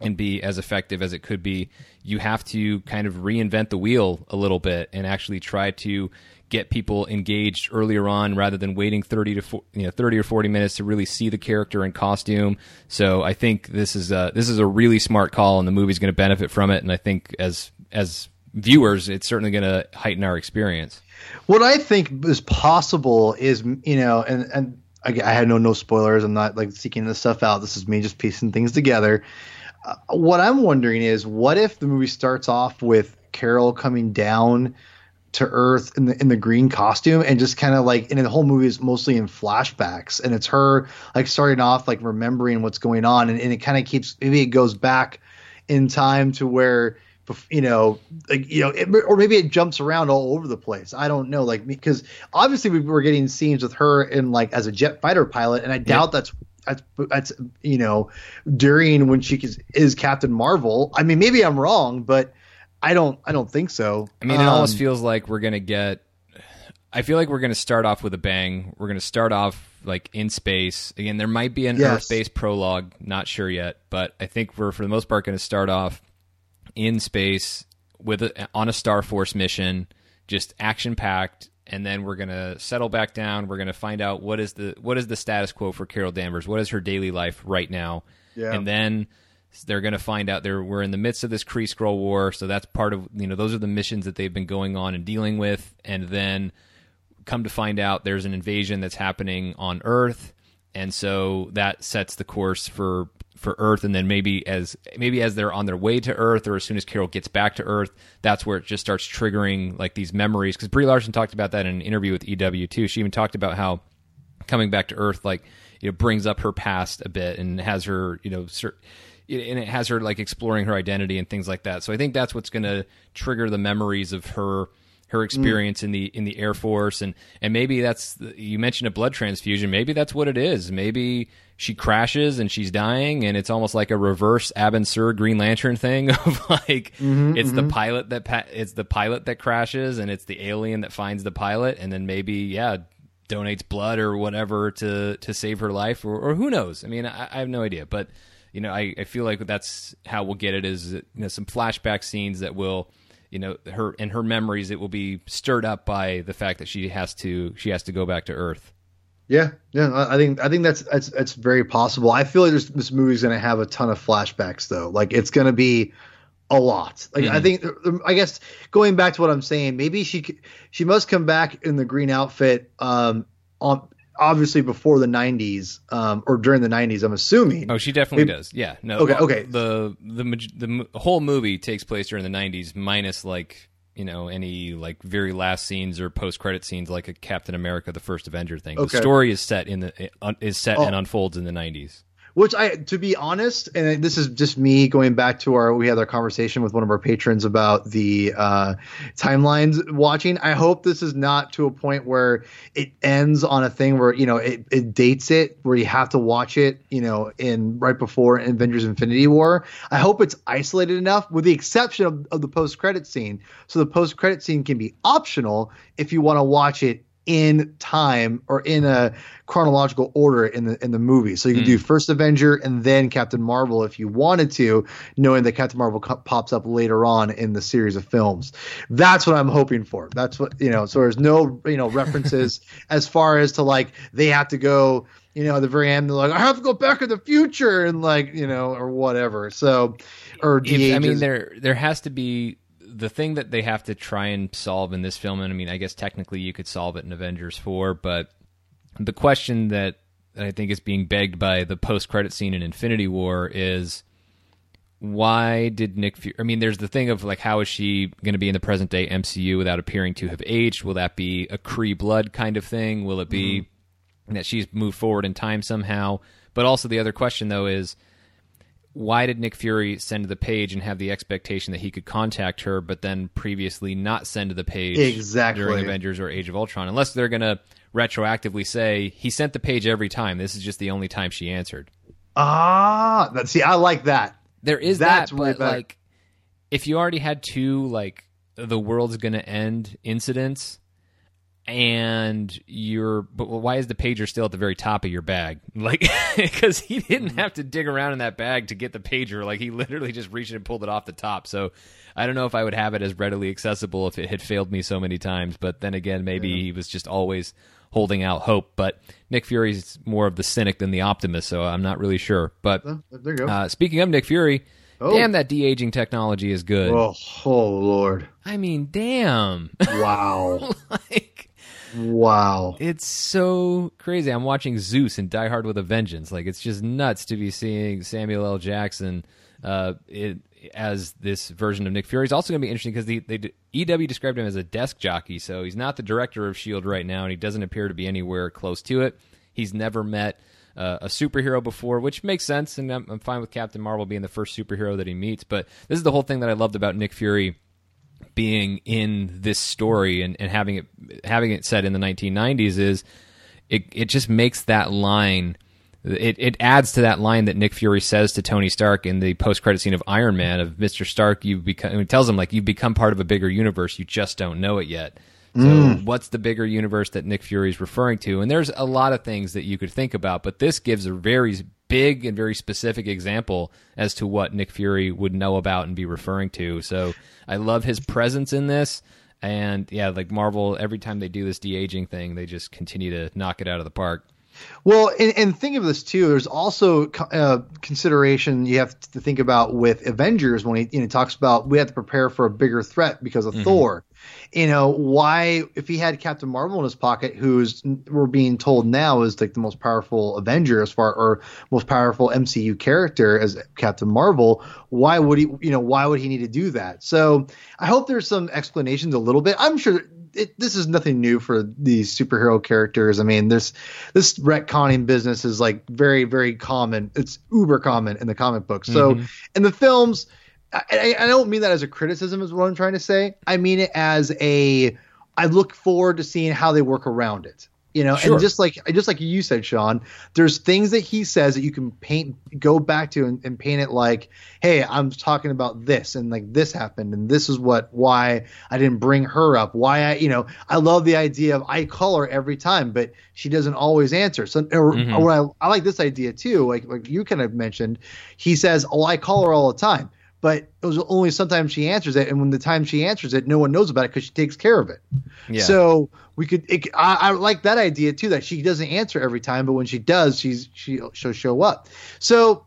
and be as effective as it could be. You have to kind of reinvent the wheel a little bit and actually try to get people engaged earlier on rather than waiting 30 to you know 30 or 40 minutes to really see the character in costume. So I think this is a this is a really smart call and the movie's going to benefit from it and I think as as viewers it's certainly going to heighten our experience. What I think is possible is you know and and I, I had no no spoilers. I'm not like seeking this stuff out. This is me just piecing things together. Uh, what I'm wondering is, what if the movie starts off with Carol coming down to Earth in the in the green costume and just kind of like and the whole movie is mostly in flashbacks and it's her like starting off like remembering what's going on and, and it kind of keeps maybe it goes back in time to where you know, like you know, it, or maybe it jumps around all over the place. I don't know, like because obviously we were getting scenes with her in like as a jet fighter pilot, and I doubt that's that's that's you know during when she is, is Captain Marvel. I mean, maybe I'm wrong, but I don't I don't think so. I mean, it um, almost feels like we're gonna get. I feel like we're gonna start off with a bang. We're gonna start off like in space again. There might be an yes. Earth-based prologue, not sure yet, but I think we're for the most part going to start off in space with a, on a Star Force mission, just action packed, and then we're gonna settle back down. We're gonna find out what is the what is the status quo for Carol Danvers. What is her daily life right now? Yeah. And then they're going to find out there we're in the midst of this Kree Skrull war, so that's part of you know those are the missions that they've been going on and dealing with, and then come to find out there's an invasion that's happening on Earth, and so that sets the course for for Earth, and then maybe as maybe as they're on their way to Earth, or as soon as Carol gets back to Earth, that's where it just starts triggering like these memories. Because Brie Larson talked about that in an interview with EW too. She even talked about how coming back to Earth, like you know, brings up her past a bit and has her, you know, and it has her like exploring her identity and things like that. So I think that's what's going to trigger the memories of her her experience mm. in the in the Air Force and and maybe that's you mentioned a blood transfusion maybe that's what it is maybe she crashes and she's dying and it's almost like a reverse Abin Sur Green Lantern thing (laughs) of like mm-hmm, it's mm-hmm. the pilot that pa- it's the pilot that crashes and it's the alien that finds the pilot and then maybe yeah donates blood or whatever to to save her life or, or who knows I mean I, I have no idea but you know I, I feel like that's how we'll get it is you know some flashback scenes that will you know her in her memories it will be stirred up by the fact that she has to she has to go back to earth. Yeah yeah i think i think that's that's that's very possible. I feel like this, this movie's going to have a ton of flashbacks though. Like it's going to be a lot. Like mm-hmm. i think i guess going back to what i'm saying maybe she she must come back in the green outfit um on obviously before the 90s um, or during the 90s i'm assuming. Oh she definitely Maybe, does. Yeah. No okay okay. the, the the whole movie takes place during the 90s minus like you know any like very last scenes or post credit scenes like a captain america the first avenger thing. Okay. the story is set in the is set oh. and unfolds in the 90s which I, to be honest, and this is just me going back to our, we had our conversation with one of our patrons about the uh, timelines watching. I hope this is not to a point where it ends on a thing where you know it, it dates it, where you have to watch it, you know, in right before Avengers: Infinity War. I hope it's isolated enough, with the exception of, of the post credit scene. So the post credit scene can be optional if you want to watch it in time or in a chronological order in the in the movie. So you can mm. do first Avenger and then Captain Marvel if you wanted to, knowing that Captain Marvel co- pops up later on in the series of films. That's what I'm hoping for. That's what you know. So there's no you know references (laughs) as far as to like they have to go. You know, at the very end, they're like, I have to go back in the future, and like, you know, or whatever. So, or if, I mean, there there has to be the thing that they have to try and solve in this film, and I mean, I guess technically you could solve it in Avengers 4, but the question that I think is being begged by the post credit scene in Infinity War is why did Nick Fury? I mean, there's the thing of like, how is she going to be in the present day MCU without appearing to have aged? Will that be a Kree blood kind of thing? Will it be mm-hmm. that she's moved forward in time somehow? But also, the other question though is why did Nick Fury send to the page and have the expectation that he could contact her, but then previously not send to the page exactly during Avengers or Age of Ultron? Unless they're going to retroactively say he sent the page every time. This is just the only time she answered. Ah, see, I like that. There is That's that, but like, if you already had two like the world's going to end incidents, and you're but why is the pager still at the very top of your bag (laughs) like because he didn't have to dig around in that bag to get the pager like he literally just reached and pulled it off the top so i don't know if i would have it as readily accessible if it had failed me so many times but then again maybe yeah. he was just always holding out hope but nick fury's more of the cynic than the optimist so i'm not really sure but uh, speaking of nick fury Oh. Damn, that de aging technology is good. Oh, oh Lord! I mean, damn! (laughs) Wow! like, wow! It's so crazy. I'm watching Zeus and Die Hard with a Vengeance. Like, it's just nuts to be seeing Samuel L. Jackson uh, it, as this version of Nick Fury. It's also going to be interesting because the, EW described him as a desk jockey, so he's not the director of Shield right now, and he doesn't appear to be anywhere close to it. He's never met uh, a superhero before, which makes sense, and I'm, I'm fine with Captain Marvel being the first superhero that he meets. But this is the whole thing that I loved about Nick Fury being in this story and, and having it having it set in the 1990s is it it just makes that line it, it adds to that line that Nick Fury says to Tony Stark in the post credit scene of Iron Man of Mr. Stark you've become he tells him like you've become part of a bigger universe you just don't know it yet so, mm. what's the bigger universe that Nick Fury is referring to? And there's a lot of things that you could think about, but this gives a very big and very specific example as to what Nick Fury would know about and be referring to. So, I love his presence in this. And yeah, like Marvel, every time they do this de aging thing, they just continue to knock it out of the park. Well, and, and think of this too. There's also uh, consideration you have to think about with Avengers when he you know, talks about we have to prepare for a bigger threat because of mm-hmm. Thor. You know why? If he had Captain Marvel in his pocket, who's we're being told now is like the most powerful Avenger as far or most powerful MCU character as Captain Marvel, why would he? You know why would he need to do that? So I hope there's some explanations a little bit. I'm sure it, this is nothing new for these superhero characters. I mean, this this retconning business is like very very common. It's uber common in the comic books. So mm-hmm. in the films, I, I don't mean that as a criticism, is what I'm trying to say. I mean it as a I look forward to seeing how they work around it you know sure. and just like just like you said sean there's things that he says that you can paint go back to and, and, paint it like hey i'm talking about this and like this happened and this is what why i didn't bring her up why i you know i love the idea of i call her every time but she doesn't always answer so or, mm-hmm. or I, I like this idea too like like you kind of mentioned he says oh i call her all the time but it was only sometimes she answers it, and when the time she answers it, no one knows about it because she takes care of it. Yeah. So we could, it, I, I, like that idea too that she doesn't answer every time, but when she does, she's she she'll show up. So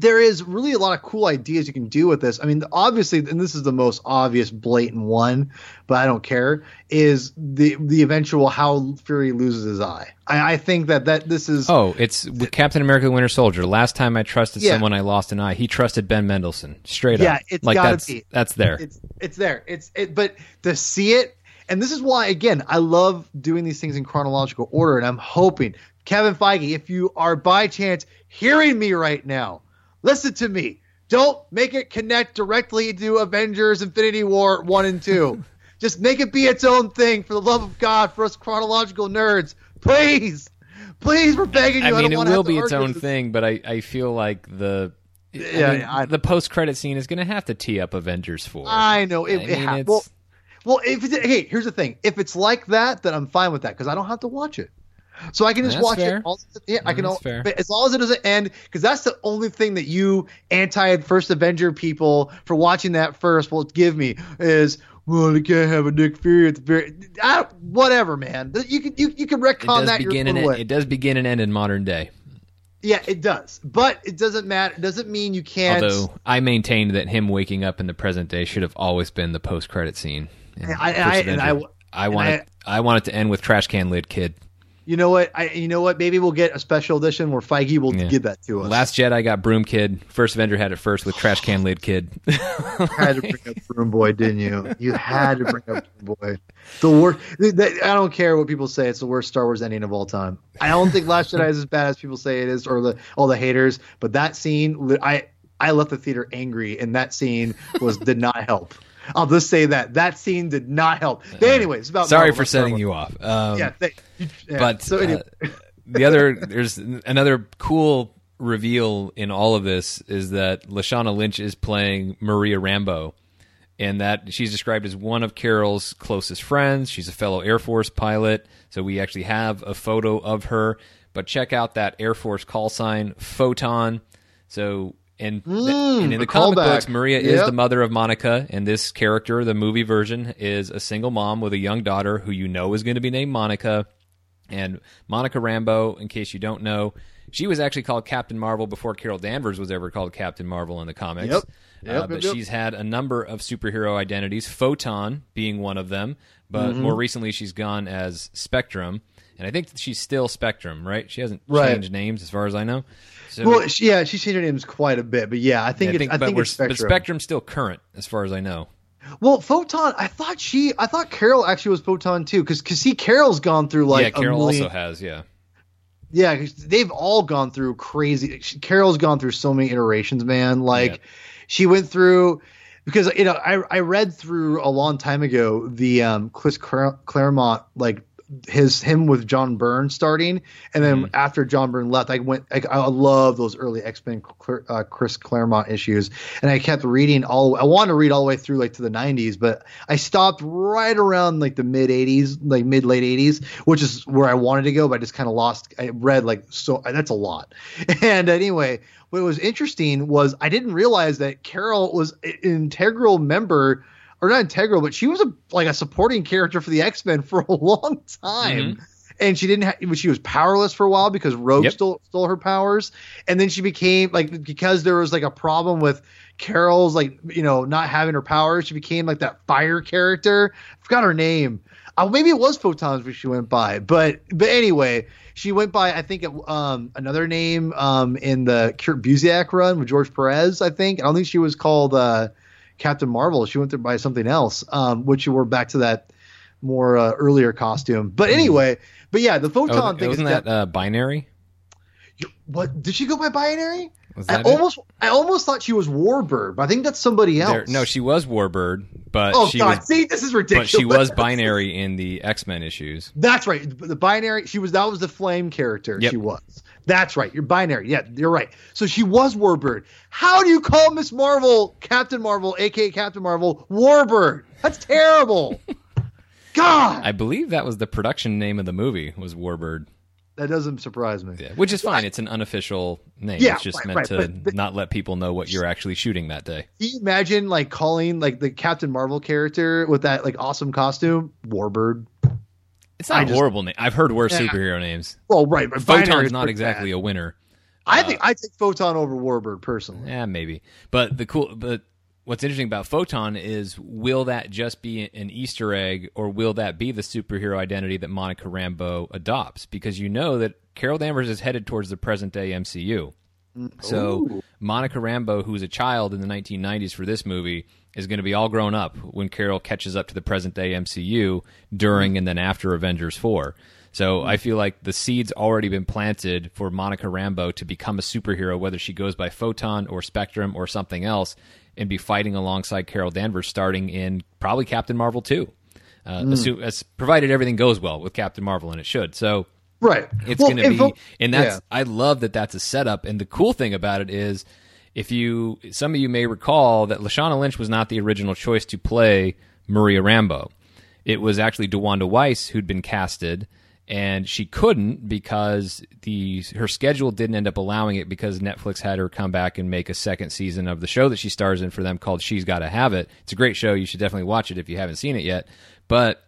there is really a lot of cool ideas you can do with this. I mean, obviously, and this is the most obvious, blatant one, but I don't care. Is the the eventual how Fury loses his eye? I, I think that that this is. Oh, it's with Captain America: the Winter Soldier. Last time I trusted yeah. someone, I lost an eye. He trusted Ben Mendelsohn straight yeah, up. Yeah, it's like gotta that's, be. That's there. It's it's there. It's it, but to see it. And this is why, again, I love doing these things in chronological order. And I'm hoping, Kevin Feige, if you are by chance hearing me right now, Listen to me. Don't make it connect directly to Avengers Infinity War 1 and 2. (laughs) Just make it be its own thing for the love of God, for us chronological nerds. Please. Please, we're begging you. I mean, it will be its own thing, but I, I feel like the yeah, I mean, I, the post credit scene is going to have to tee up Avengers 4. I know. It, I mean, it well, well, if it's, hey, here's the thing. If it's like that, then I'm fine with that because I don't have to watch it. So I can just that's watch fair. it. All, yeah, I can. All, but as long as it doesn't end, because that's the only thing that you anti first Avenger people for watching that first will give me is well, you can't have a Nick Fury at the very. I, whatever, man. You can you, you can retcon that begin your and end, It does begin and end in modern day. Yeah, it does, but it doesn't matter. It doesn't mean you can't. Although I maintained that him waking up in the present day should have always been the post credit scene. I, I, and I, I wanted I, I wanted to end with trash can lid kid. You know what? I you know what? Maybe we'll get a special edition where Feige will yeah. give that to us. Last Jedi got Broom Kid. First Avenger had it first with Trash Can Lid Kid. (laughs) you had to bring up Broom Boy, didn't you? You had to bring up Broom Boy. The worst. I don't care what people say. It's the worst Star Wars ending of all time. I don't think Last Jedi is as bad as people say it is, or the all the haters. But that scene, I I left the theater angry, and that scene was did not help. I'll just say that that scene did not help. But anyways, about sorry Marvel, for setting you off. Um, yeah, they, yeah, but so anyway. uh, the other there's another cool reveal in all of this is that Lashana Lynch is playing Maria Rambeau, and that she's described as one of Carol's closest friends. She's a fellow Air Force pilot, so we actually have a photo of her. But check out that Air Force call sign, Photon. So, and, Mm, and in the comic callback. books, Maria is the mother of Monica, and this character, the movie version, is a single mom with a young daughter who you know is going to be named Monica. And Monica Rambeau, in case you don't know, she was actually called Captain Marvel before Carol Danvers was ever called Captain Marvel in the comics. Yep. Uh, but yep, yep. she's had a number of superhero identities, Photon being one of them. But Mm-hmm. more recently, she's gone as Spectrum, and I think that she's still Spectrum, right? She hasn't Right. changed names, as far as I know. So Well, she, yeah, she changed her names quite a bit, but yeah, I think I it's, think, I but, think it's Spectrum. but Spectrum's still current, as far as I know. Well, Photon, I thought she, I thought Carol actually was Photon too, because because see, Carol's gone through like yeah, Carol million, also has. Yeah, yeah, 'cause they've all gone through crazy. she- Carol's gone through so many iterations, man. Like Yeah. she went through because you know I I read through a long time ago the um Chris Claremont like his him with John Byrne starting, and then Mm-hmm. after John Byrne left, I went. I, I love those early X Men uh, Chris Claremont issues, and I kept reading all. I wanted to read all the way through like to the '90s, but I stopped right around like the mid '80s, like mid late '80s, which is where I wanted to go, but I just kind of lost. I read like so. That's a lot, (laughs) and anyway. What was interesting was I didn't realize that Carol was an integral member or not integral, but she was a like a supporting character for the X Men for a long time. And she didn't have. She was powerless for a while because Rogue Yep. stole stole her powers, and then she became like because there was like a problem with Carol's like you know not having her powers. She became like that fire character. I forgot her name. Uh, maybe it was photons which she went by, but but anyway, she went by I think it, um another name um in the Kurt Busiek run with George Perez. I think I don't think she was called uh, Captain Marvel. She went to buy something else, um, which we're back to that more uh, earlier costume. But anyway, but yeah, the photon oh, thing. wasn't is that uh, binary? what did she go by binary? I it? almost I almost thought she was Warbird, but I think that's somebody else. There- no, she was Warbird, but Oh she God! was See, this is ridiculous. but she was binary in the X Men issues. That's right. The the binary. She was. That was the flame character. Yep. She was. That's right. You're binary. Yeah, you're right. So she was Warbird. How do you call Miss Marvel Captain Marvel, aka Captain Marvel, Warbird? That's terrible. (laughs) God, I believe that was the production name of the movie was Warbird, that doesn't surprise me. yeah, which is fine. It's an unofficial name. Yeah, it's just right, meant right, to but- but- not let people know what you're actually shooting that day. You imagine like calling like the Captain Marvel character with that like awesome costume, Warbird? It's not I a just- horrible name. I've heard worse Yeah. superhero names. Well, right, but Photon's is not exactly bad. a winner. I think uh, I take Photon over Warbird personally. Yeah, maybe. But the cool, but what's interesting about Photon is will that just be an Easter egg, or will that be the superhero identity that Monica Rambeau adopts? Because you know that Carol Danvers is headed towards the present day MCU. So Ooh. Monica Rambeau, who's a child in the 1990s for this movie, is going to be all grown up when Carol catches up to the present day MCU during and then after Avengers 4. So I feel like the seed's already been planted for Monica Rambeau to become a superhero, whether she goes by Photon or Spectrum or something else, and be fighting alongside Carol Danvers starting in probably Captain Marvel 2. Uh, assu- as, provided everything goes well with Captain Marvel, and it should. So Right. it's Well, going to be, Pho- and that's yeah. I love that that's a setup. And the cool thing about it is, if you some of you may recall that Lashana Lynch was not the original choice to play Maria Rambeau. It was actually DeWanda Wise who'd been casted, and she couldn't because the her schedule didn't end up allowing it because Netflix had her come back and make a second season of the show that she stars in for them called She's Got to Have It. It's a great show. You should definitely watch it if you haven't seen it yet. But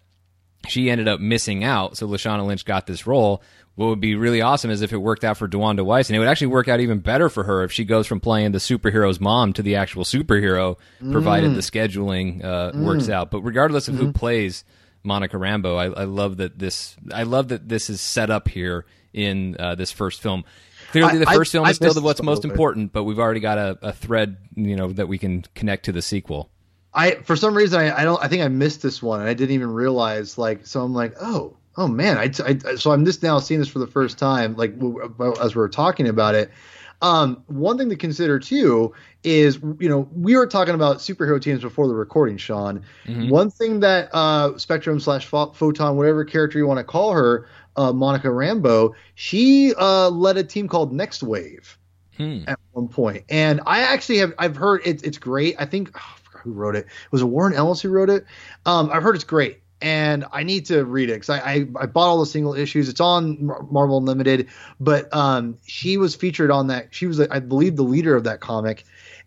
she ended up missing out, so Lashana Lynch got this role. What would be really awesome is if it worked out for DeWanda Wise, and it would actually work out even better for her if she goes from playing the superhero's mom to the actual superhero, provided the scheduling uh, works out. But regardless of who plays Monica Rambeau, I, I love that this. I love that this is set up here in uh, this first film. Clearly, the I- first film I is still the what's most bit. important, but we've already got a, a thread, you know, that we can connect to the sequel. I for some reason I, I don't I think I missed this one and I didn't even realize like so I'm like oh oh man I, I so I'm just now seeing this for the first time like as we are talking about it. Um, one thing to consider too is you know we were talking about superhero teams before the recording, Sean. One thing that uh, Spectrum slash Photon, whatever character you want to call her, uh, Monica Rambeau, she uh, led a team called Next Wave Hmm. at one. And I actually have I've heard it's it's great. I think who wrote it. Was it Warren Ellis who wrote it? Um, I've heard it's great, and I need to read it because I, I, I bought all the single issues. It's on Marvel Unlimited, but um, she was featured on that. She was, I believe, the leader of that comic,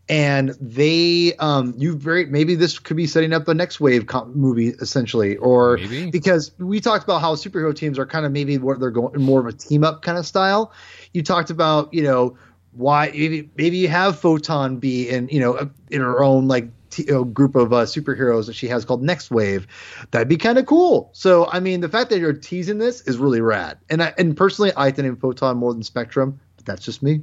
and they um you very maybe this could be setting up the next wave com- movie essentially or Maybe. because we talked about how superhero teams are kind of maybe what they're going more of a team up kind of style you talked about you know why maybe maybe you have photon be in you know in her own like you know, group of uh, superheroes that she has called next wave that'd be kind of cool. So i mean the fact that you're teasing this is really rad. And I, and personally i think photon more than spectrum but that's just me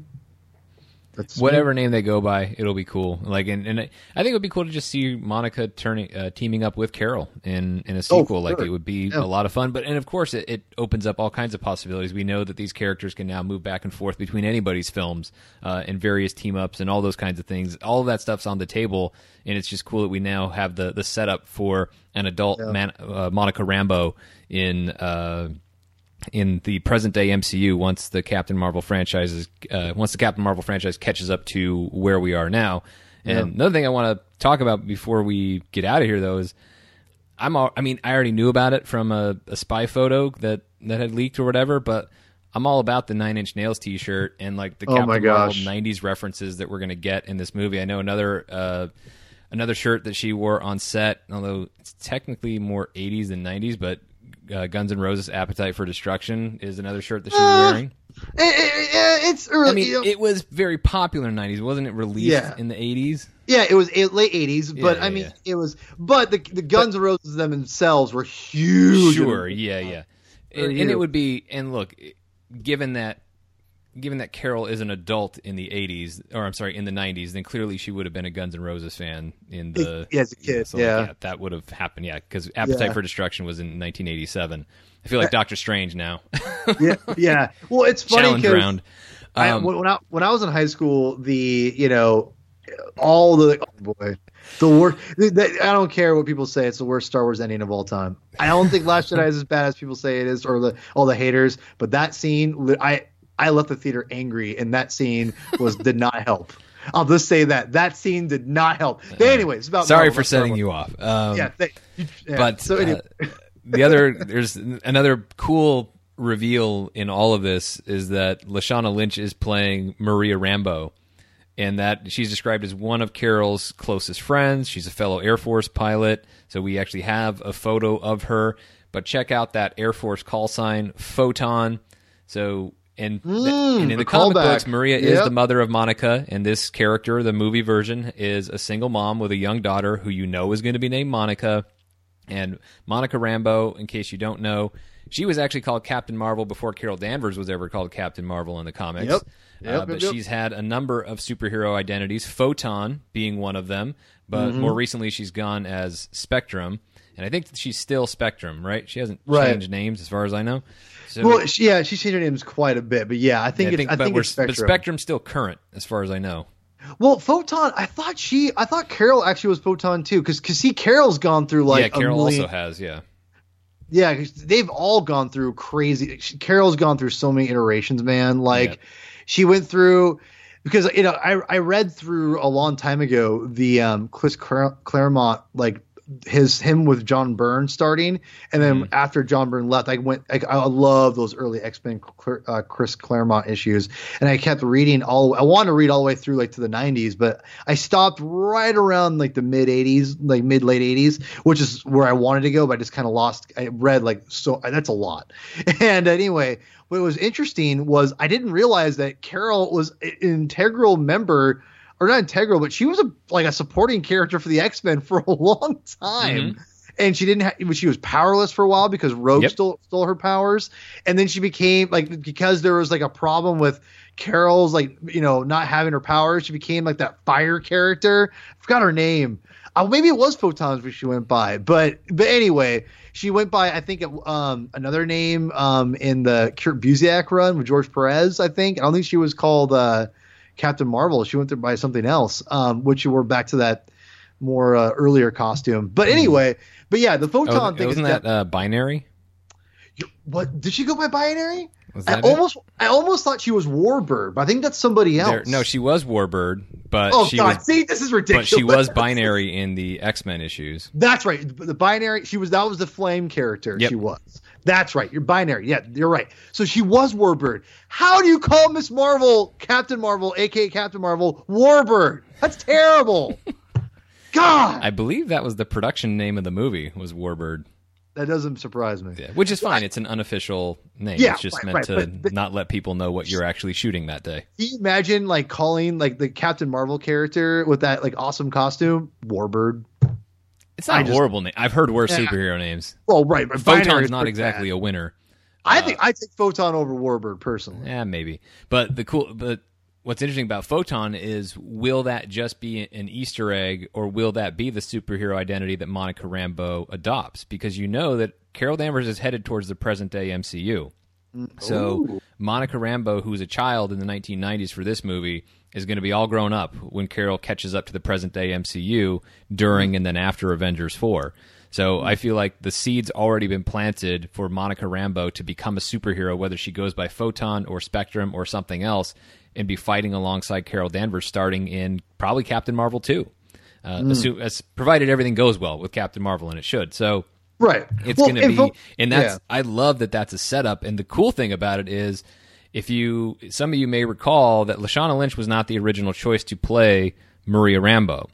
that's whatever name they go by, it'll be cool. Like, and, and I think it would be cool to just see Monica turning, uh, teaming up with Carol in in a sequel. like, Oh, sure. it would be Yeah. a lot of fun. But and of course, it, it opens up all kinds of possibilities. We know that these characters can now move back and forth between anybody's films uh, and various team ups and all those kinds of things. All of that stuff's on the table, and it's just cool that we now have the the setup for an adult man, uh, Monica Rambeau in. In the present day MCU once the Captain Marvel franchise is uh, once the Captain Marvel franchise catches up to where we are now. And another thing I want to talk about before we get out of here though is I'm all, I mean I already knew about it from a, a spy photo that that had leaked or whatever, but I'm all about the Nine Inch Nails T-shirt and like the Oh Captain Marvel '90s references that we're going to get in this movie. I know another uh, another shirt that she wore on set, although it's technically more '80s than '90s, but uh, Guns N' Roses' "Appetite for Destruction" is another shirt that she's Uh, wearing. Eh, eh, it's early. I mean, you know- it was very popular in the '90s, wasn't it? Released Yeah. in the '80s. Yeah, it was late '80s, but Yeah, I mean, yeah. it was. But the the Guns N' Roses them themselves were huge. Sure, yeah, yeah, and, and it would be. And look, given that, given that Carol is an adult in the '80s, or I'm sorry, in the '90s, then clearly she would have been a Guns N' Roses fan in the Yeah, as a kid, so, like, yeah. that would have happened. Yeah, because Appetite Yeah. for Destruction was in 1987. I feel like Doctor Strange now. (laughs) yeah, yeah. Well, it's funny Challenge because Um, when I when I was in high school, the you know all the oh boy the worst. I don't care what people say. It's the worst Star Wars ending of all time. I don't think Last Jedi is as bad as people say it is, or the all the haters. But that scene, I I left the theater angry, and that scene was did not help. I'll just say that that scene did not help. But anyways, about Sorry Marvel, for setting Wars. you off. Um, Yeah, thank- yeah. but so anyway, uh, the other there's another cool reveal in all of this is that Lashana Lynch is playing Maria Rambeau, and that she's described as one of Carol's closest friends. She's a fellow Air Force pilot, so we actually have a photo of her. But check out that Air Force call sign, Photon. So. And, Mm, and in the comic callback. books, Maria is the mother of Monica, and this character, the movie version, is a single mom with a young daughter who you know is going to be named Monica. And Monica Rambeau, in case you don't know, she was actually called Captain Marvel before Carol Danvers was ever called Captain Marvel in the comics. Yep. Uh, Yep, but yep, yep. she's had a number of superhero identities, Photon being one of them. But Mm-hmm. more recently, she's gone as Spectrum. And I think that she's still Spectrum, right? She hasn't Right. changed names as far as I know. So, well, she, yeah, she changed her names quite a bit, but yeah, I think I think, I but, think we're, it's Spectrum. but Spectrum's still current as far as I know. Well, Photon, I thought she, I thought Carol actually was Photon too, because see, Carol's gone through like yeah, Carol million, also has, yeah. yeah, they've all gone through crazy. Carol's gone through so many iterations, man. Like Yep. she went through because you know I I read through a long time ago the um Chris Claremont like his him with John Byrne starting, and then Mm-hmm. after John Byrne left, I went. I, I love those early X Men uh, Chris Claremont issues, and I kept reading all. I wanted to read all the way through like to the '90s, but I stopped right around like the mid '80s, like mid late '80s, which is where I wanted to go, but I just kind of lost. I read like so. That's a lot, (laughs) and anyway. What was interesting was I didn't realize that Carol was an integral member or not integral, but she was a like a supporting character for the X Men for a long time. And she didn't have, she was powerless for a while because Rogue Yep. stole stole her powers, and then she became like because there was like a problem with Carol's like you know not having her powers, she became like that fire character. I forgot her name. Uh, maybe it was photons which she went by, but but anyway, she went by I think um, another name um, in the Kurt Busiek run with George Perez. I think I don't think she was called uh, Captain Marvel. She went there by something else, um, which you were back to that more uh, earlier costume. But anyway, but yeah, the photon Oh, thing is wasn't that uh, binary? what did she go by binary? I it? almost I almost thought she was Warbird, but I think that's somebody else. There- no, she was Warbird, but Oh she God! was See, this is but ridiculous. she was binary in the X Men issues. That's right. The binary. She was. That was the flame character. Yep. She was. That's right. You're binary. Yeah, you're right. So she was Warbird. How do you call Miss Marvel Captain Marvel, aka Captain Marvel, Warbird? That's terrible. (laughs) God, I believe that was the production name of the movie was Warbird, that doesn't surprise me. yeah, which is fine. It's an unofficial name. Yeah, it's just right, meant right, to but- but- not let people know what you're actually shooting that day. Can you imagine like calling like the Captain Marvel character with that like awesome costume, Warbird? It's not I a just- horrible name. I've heard worse Yeah. superhero names. Well, right, but Photon's is not exactly bad. a winner. I uh, think I take Photon over Warbird personally. Yeah, maybe. But the cool, but what's interesting about Photon is will that just be an Easter egg, or will that be the superhero identity that Monica Rambeau adopts? Because you know that Carol Danvers is headed towards the present day MCU. So Ooh. Monica Rambeau, who's a child in the 1990s for this movie, is going to be all grown up when Carol catches up to the present day MCU during and then after Avengers 4. So I feel like the seeds already been planted for Monica Rambeau to become a superhero, whether she goes by Photon or Spectrum or something else, and be fighting alongside Carol Danvers starting in probably Captain Marvel 2. Uh, assume, as, provided everything goes well with Captain Marvel, and it should. So Right. it's Well, going to be, and that's yeah. I love that that's a setup. And the cool thing about it is, if you some of you may recall that Lashana Lynch was not the original choice to play Maria Rambeau.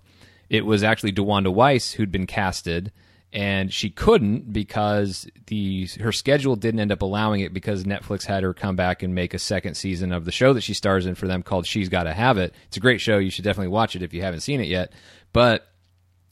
It was actually DeWanda Wise who'd been casted, and she couldn't because the her schedule didn't end up allowing it because Netflix had her come back and make a second season of the show that she stars in for them called She's Got to Have It. It's a great show. You should definitely watch it if you haven't seen it yet. But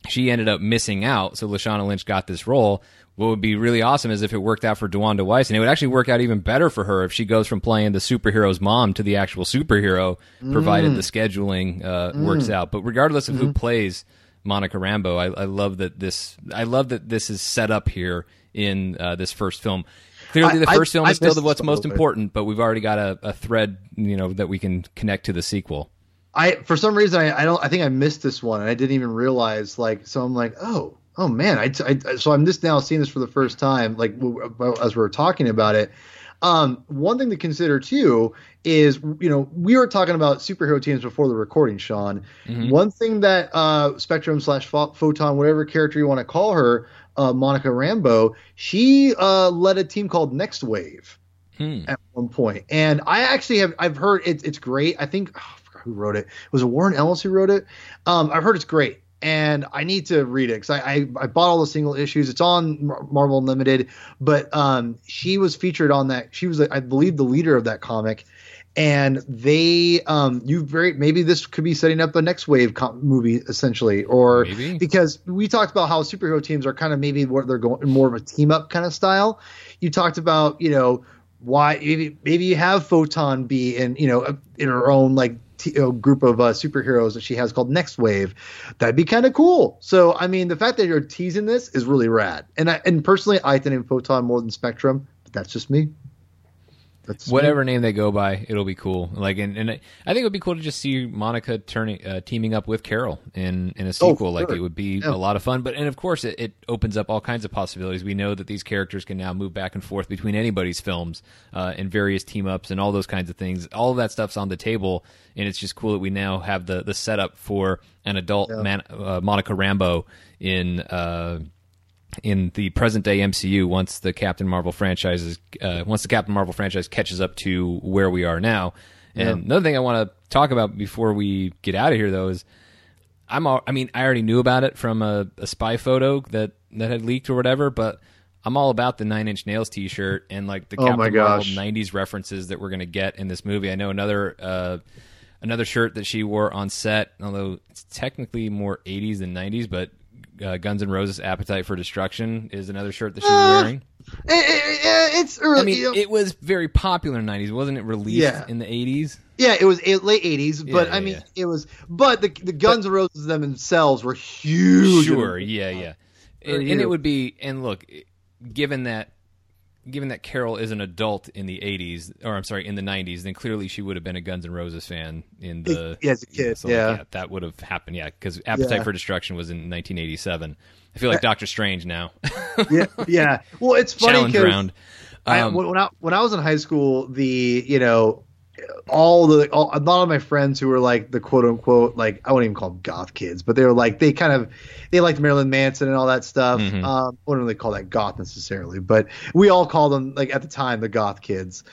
she ended up missing out, so Lashana Lynch got this role. What would be really awesome is if it worked out for DeWanda Wise, and it would actually work out even better for her if she goes from playing the superhero's mom to the actual superhero, provided the scheduling uh, works out. But regardless of who plays Monica Rambeau, I, I love that this. I love that this is set up here in uh, this first film. Clearly, I- the I- first film I is still the what's most important, but we've already got a, a thread, you know, that we can connect to the sequel. I for some reason I, I don't I think I missed this one and I didn't even realize like so I'm like oh oh man I, I so I'm just now seeing this for the first time like as we are talking about it. Um, one thing to consider too is you know we were talking about superhero teams before the recording, Sean. One thing that uh, Spectrum slash Photon, whatever character you want to call her, uh, Monica Rambeau, she uh, led a team called Next Wave Hmm. at one. And I actually have I've heard it, it's great. I think oh, I who wrote it. Was it Warren Ellis who wrote it? Um, I've heard it's great. And I need to read it because I, I, I bought all the single issues. It's on Marvel Unlimited, but um, she was featured on that. She was, I believe, the leader of that comic, and they, um, you very maybe this could be setting up the next wave com- movie essentially, or Maybe. because we talked about how superhero teams are kind of maybe what they're going more of a team up kind of style. You talked about you know why maybe maybe you have Photon be in you know in her own like t- know, group of uh, superheroes that she has called Next Wave. That'd be kind of cool. So I mean, the fact that you're teasing this is really rad. And I and personally, I think Photon more than Spectrum, but that's just me. That's whatever name they go by, it'll be cool. Like, and, and I think it would be cool to just see Monica turning, uh, teaming up with Carol in in a sequel. like, Oh, sure. it would be Yeah. a lot of fun. But and of course, it, it opens up all kinds of possibilities. We know that these characters can now move back and forth between anybody's films uh, and various team ups and all those kinds of things. All of that stuff's on the table, and it's just cool that we now have the the setup for an adult man, uh, Monica Rambeau in. In the present day MCU once the Captain Marvel franchise is uh, once the Captain Marvel franchise catches up to where we are now. And another thing I want to talk about before we get out of here though is I'm all, I mean I already knew about it from a, a spy photo that that had leaked or whatever, but I'm all about the Nine Inch Nails T-shirt and like the Oh Captain Marvel '90s references that we're gonna get in this movie. I know another uh, another shirt that she wore on set, although it's technically more '80s than '90s, but uh, Guns N' Roses "Appetite for Destruction" is another shirt that she's Ah, wearing. Eh, eh, it's early. I mean, you know- it was very popular in the '90s, wasn't it? Released Yeah. in the '80s. yeah, it was late '80s, but Yeah, I mean, yeah. it was. But the the Guns N' Roses them themselves were huge. Sure, yeah, yeah, and, and it would be. And look, given that, given that Carol is an adult in the '80s, or I'm sorry, in the '90s, then clearly she would have been a Guns N' Roses fan in the Yeah, as a kid, so, like, yeah. that would have happened. Yeah, because Appetite Yeah. for Destruction was in 1987. I feel like Doctor Strange now. (laughs) yeah, yeah. Well, it's funny because Um, when I when I was in high school, the you know all the all, a lot of my friends who were like the quote unquote like I wouldn't even call them goth kids, but they were like they kind of they liked Marilyn Manson and all that stuff. Mhm. Um, I wouldn't really call that goth necessarily, but we all called them like at the time the goth kids.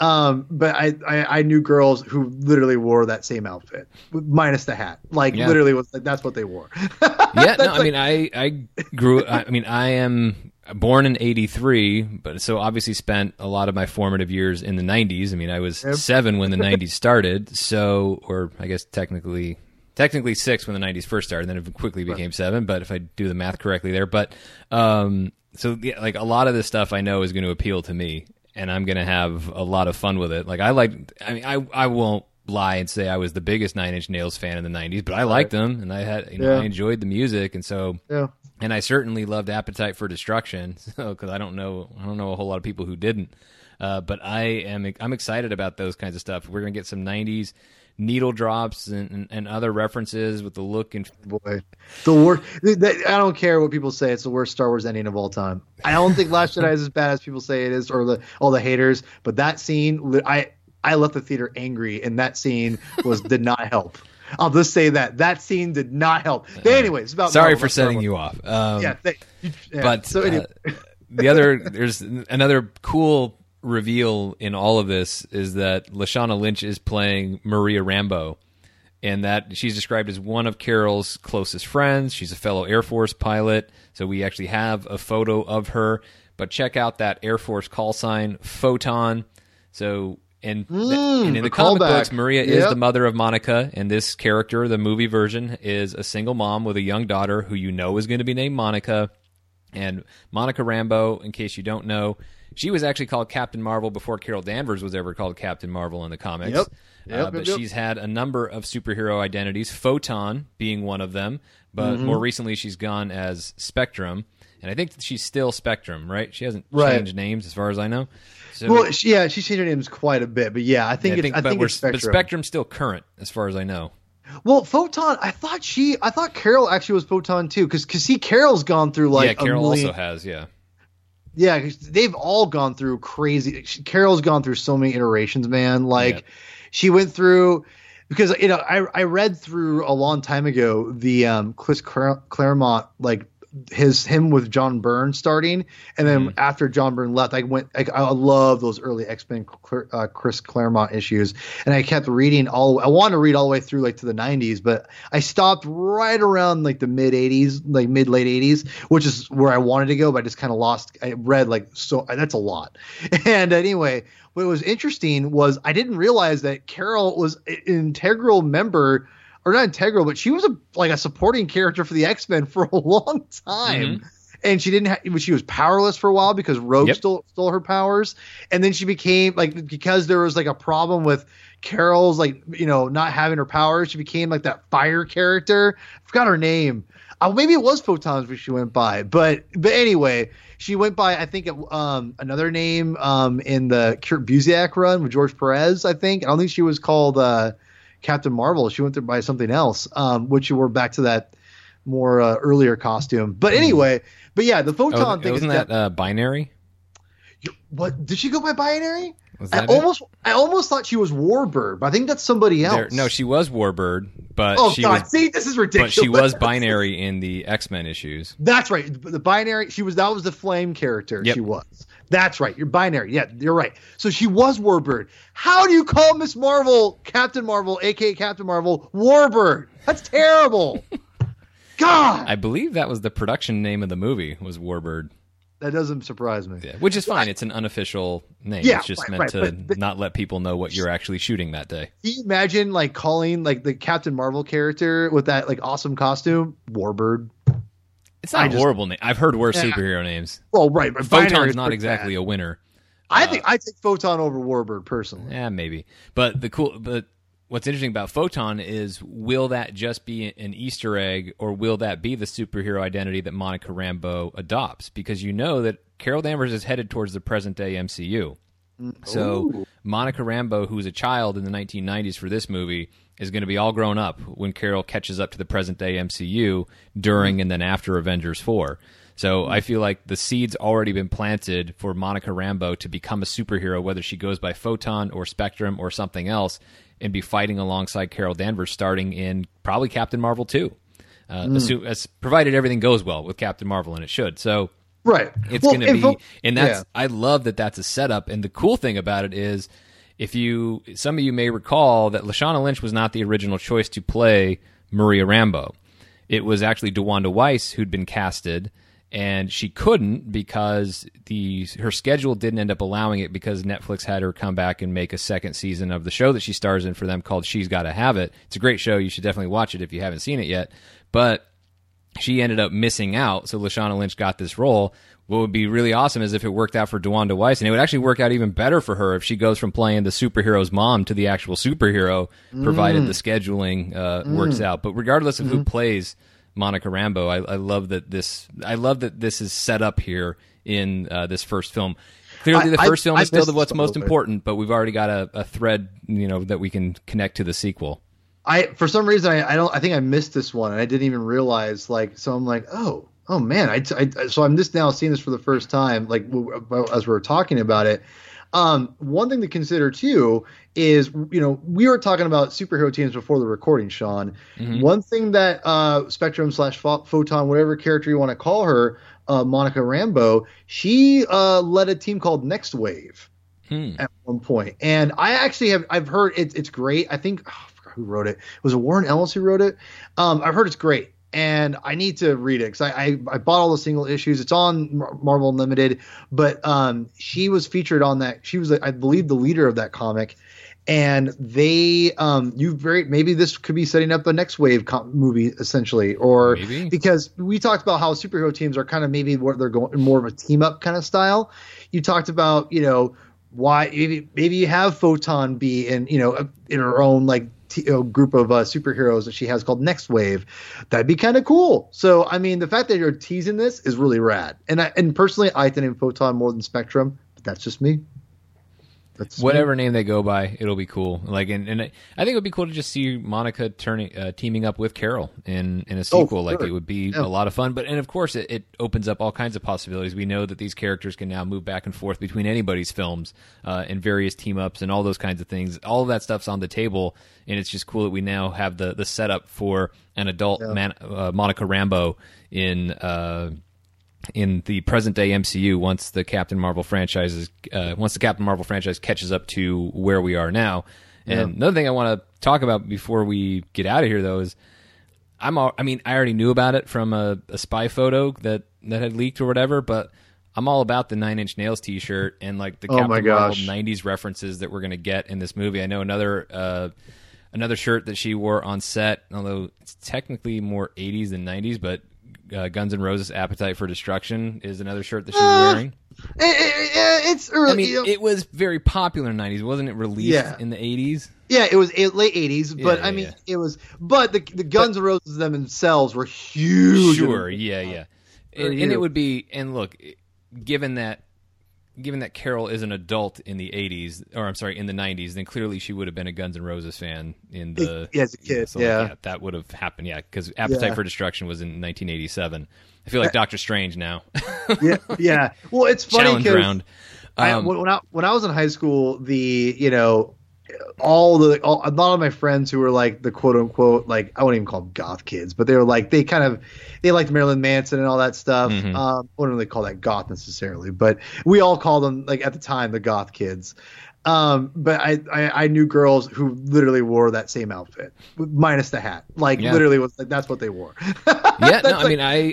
Um, but I, I I knew girls who literally wore that same outfit minus the hat, like Yeah. literally was like that's what they wore. (laughs) yeah, no, That's I mean, I I grew. I mean, I am born in '83, but so obviously spent a lot of my formative years in the '90s. I mean, I was Yep. seven when the (laughs) '90s started, so or I guess technically. Technically six when the '90s first started, and then it quickly became seven. But if I do the math correctly there, but um, so yeah, like a lot of this stuff I know is going to appeal to me, and I'm going to have a lot of fun with it. Like I like, I mean, I I won't lie and say I was the biggest Nine Inch Nails fan in the '90s, but I liked them and I had, you know, Yeah. I enjoyed the music, and so yeah. And I certainly loved Appetite for Destruction. (laughs) So because I don't know, I don't know a whole lot of people who didn't. Uh, but I am, I'm excited about those kinds of stuff. We're gonna get some '90s needle drops and, and, and other references with the look and (laughs) boy. The worst. I don't care what people say. It's the worst Star Wars ending of all time. I don't think Last Jedi is as bad as people say it is, or the all the haters. But that scene, I I left the theater angry, and that scene was did not help. I'll just say that that scene did not help. But anyway, it's about sorry Marvel, for setting Wars. you off. Um, Yeah, thank, yeah. but so anyway, uh, the other there's another cool reveal in all of this is that Lashana Lynch is playing Maria Rambeau, and that she's described as one of Carol's closest friends. She's a fellow Air Force pilot, so we actually have a photo of her. But check out that Air Force call sign, Photon. So. And, Mm, and in the comic callback. books, Maria is the mother of Monica, and this character, the movie version, is a single mom with a young daughter who you know is going to be named Monica. And Monica Rambeau, in case you don't know, she was actually called Captain Marvel before Carol Danvers was ever called Captain Marvel in the comics. Yep. Uh, Yep, but yep, yep. she's had a number of superhero identities, Photon being one of them. But Mm-hmm. more recently, she's gone as Spectrum. And I think she's still Spectrum, right? She hasn't Right. changed names as far as I know. So well, she, yeah, she changed her names quite a bit, but yeah, I think I it's, think, I but, think it's Spectrum. but Spectrum's still current as far as I know. Well, Photon, I thought she, I thought Carol actually was Photon too, because because see, Carol's gone through like yeah, Carol million, also has, yeah. yeah, they've all gone through crazy. Carol's gone through so many iterations, man. Like Yeah. she went through because you know I I read through a long time ago the um Chris Clar- Claremont like his him with John Byrne starting, and then Mm-hmm. after John Byrne left, I went. I, I love those early X Men uh, Chris Claremont issues, and I kept reading all. I wanted to read all the way through like to the '90s, but I stopped right around like the mid '80s, like mid late '80s, which is where I wanted to go, but I just kind of lost. I read like so that's a lot, (laughs) and anyway. What was interesting was I didn't realize that Carol was an integral member or not integral, but she was a like a supporting character for the X Men (laughs) for a long time. And she didn't have, she was powerless for a while because Rogue Yep. stole stole her powers, and then she became like because there was like a problem with Carol's like you know not having her powers, she became like that fire character. I forgot her name. Uh, maybe it was Photons which she went by, but but anyway, she went by I think um another name um in the Kurt Busiek run with George Perez. I think I don't think she was called uh, Captain Marvel. She went there by something else, um, which we're back to that more uh, earlier costume. But anyway, but yeah, the photon Oh, thing wasn't is that uh, binary? what did she go by binary? I it? almost I almost thought she was Warbird, but I think that's somebody else. There- no, she was Warbird, but Oh she God! was See, this is ridiculous. but she was binary in the X Men issues. That's right. The binary. She was. That was the flame character. Yep. She was. That's right. You're binary. Yeah, you're right. So she was Warbird. How do you call Miss Marvel Captain Marvel, aka Captain Marvel, Warbird? That's terrible. (laughs) God, I believe that was the production name of the movie was Warbird, that doesn't surprise me. yeah, which is fine. It's an unofficial name. Yeah, it's just right, meant right, to but- not let people know what you're actually shooting that day. Imagine like calling like the Captain Marvel character with that like awesome costume, Warbird? It's not I a just- horrible name. I've heard worse Yeah. superhero names. Well, right, but Photon's is not exactly bad. a winner. I uh, think I take Photon over Warbird personally. Yeah, maybe. But the cool, but what's interesting about Photon is will that just be an Easter egg, or will that be the superhero identity that Monica Rambeau adopts? Because you know that Carol Danvers is headed towards the present day MCU. So Ooh. Monica Rambeau, who was a child in the 1990s for this movie, is going to be all grown up when Carol catches up to the present day MCU during and then after Avengers 4. So I feel like the seeds already been planted for Monica Rambeau to become a superhero, whether she goes by Photon or Spectrum or something else, and be fighting alongside Carol Danvers, starting in probably Captain Marvel two. Uh, assume, as, provided everything goes well with Captain Marvel, and it should. So Right. it's Well, going to be, and that's yeah. I love that that's a setup. And the cool thing about it is, if you some of you may recall that Lashana Lynch was not the original choice to play Maria Rambeau. It was actually DeWanda Wise who'd been casted, and she couldn't because the her schedule didn't end up allowing it because Netflix had her come back and make a second season of the show that she stars in for them called She's Got to Have It. It's a great show. You should definitely watch it if you haven't seen it yet. But she ended up missing out, so Lashana Lynch got this role. What would be really awesome is if it worked out for DeWanda Wise, and it would actually work out even better for her if she goes from playing the superhero's mom to the actual superhero, provided the scheduling uh, works out. But regardless of who plays Monica Rambeau, I, I love that this. I love that this is set up here in uh, this first film. Clearly, the I- first film I is still the what's most important, but we've already got a, a thread, you know, that we can connect to the sequel. I for some reason I, I don't I think I missed this one and I didn't even realize like so I'm like oh oh man I, I so I'm just now seeing this for the first time like as we're talking about it. Um, one thing to consider too is you know we were talking about superhero teams before the recording, Sean. One thing that uh, Spectrum slash Photon, whatever character you want to call her, uh, Monica Rambeau, she uh, led a team called Next Wave at one. And I actually have I've heard it's it's great. I think oh, I who wrote it. Was it Warren Ellis who wrote it? Um, I've heard it's great. And I need to read it because I, I I bought all the single issues. It's on Marvel Unlimited, but um, she was featured on that. She was, I believe, the leader of that comic, and they um, you very maybe this could be setting up a next wave com- movie essentially, or Maybe. because we talked about how superhero teams are kind of maybe what they're going more of a team up kind of style. You talked about you know why maybe maybe you have Photon be in you know in her own like t- know, group of uh, superheroes that she has called Next Wave. That'd be kind of cool. So I mean, the fact that you're teasing this is really rad. And I, and personally, I think Photon more than Spectrum, but that's just me. That's whatever name they go by, it'll be cool. Like, and, and I think it would be cool to just see Monica turning, uh, teaming up with Carol in in a sequel. Like, Oh, sure. it would be Yeah. a lot of fun. But and of course, it, it opens up all kinds of possibilities. We know that these characters can now move back and forth between anybody's films uh, and various team ups and all those kinds of things. All of that stuff's on the table, and it's just cool that we now have the the setup for an adult man, uh, Monica Rambeau in. In the present day MCU once the Captain Marvel franchise is uh, once the Captain Marvel franchise catches up to where we are now. And another thing I want to talk about before we get out of here though is I'm all, I mean I already knew about it from a, a spy photo that that had leaked or whatever, but I'm all about the Nine Inch Nails T-shirt and like the Oh Captain Marvel '90s references that we're going to get in this movie. I know another uh, another shirt that she wore on set, although it's technically more '80s than '90s, but uh, Guns N' Roses "Appetite for Destruction" is another shirt that she's wearing. Eh, eh, eh, it's early. I mean, you know- it was very popular in the '90s, wasn't it? Released Yeah. in the '80s. yeah, it was late '80s, but Yeah, I mean, yeah. it was. But the the Guns N' Roses themselves were huge. Sure, yeah, yeah, and, and it would be. And look, given that, given that Carol is an adult in the '80s, or I'm sorry, in the '90s, then clearly she would have been a Guns N' Roses fan in the Yeah, as a kid, so, like, yeah. that would have happened. Yeah, because Appetite Yeah. for Destruction was in 1987. I feel like Doctor Strange now. yeah, yeah. (laughs) Well, it's funny Challenge round. I, Um, when I when I was in high school, the you know all the all, a lot of my friends who were like the quote unquote like I wouldn't even call them goth kids, but they were like they kind of they liked Marilyn Manson and all that stuff. Mhm. Um, I wouldn't really call that goth necessarily, but we all called them like at the time the goth kids. Um, but I, I I knew girls who literally wore that same outfit minus the hat, like Yeah. literally was like that's what they wore. (laughs) yeah, no, That's I mean, I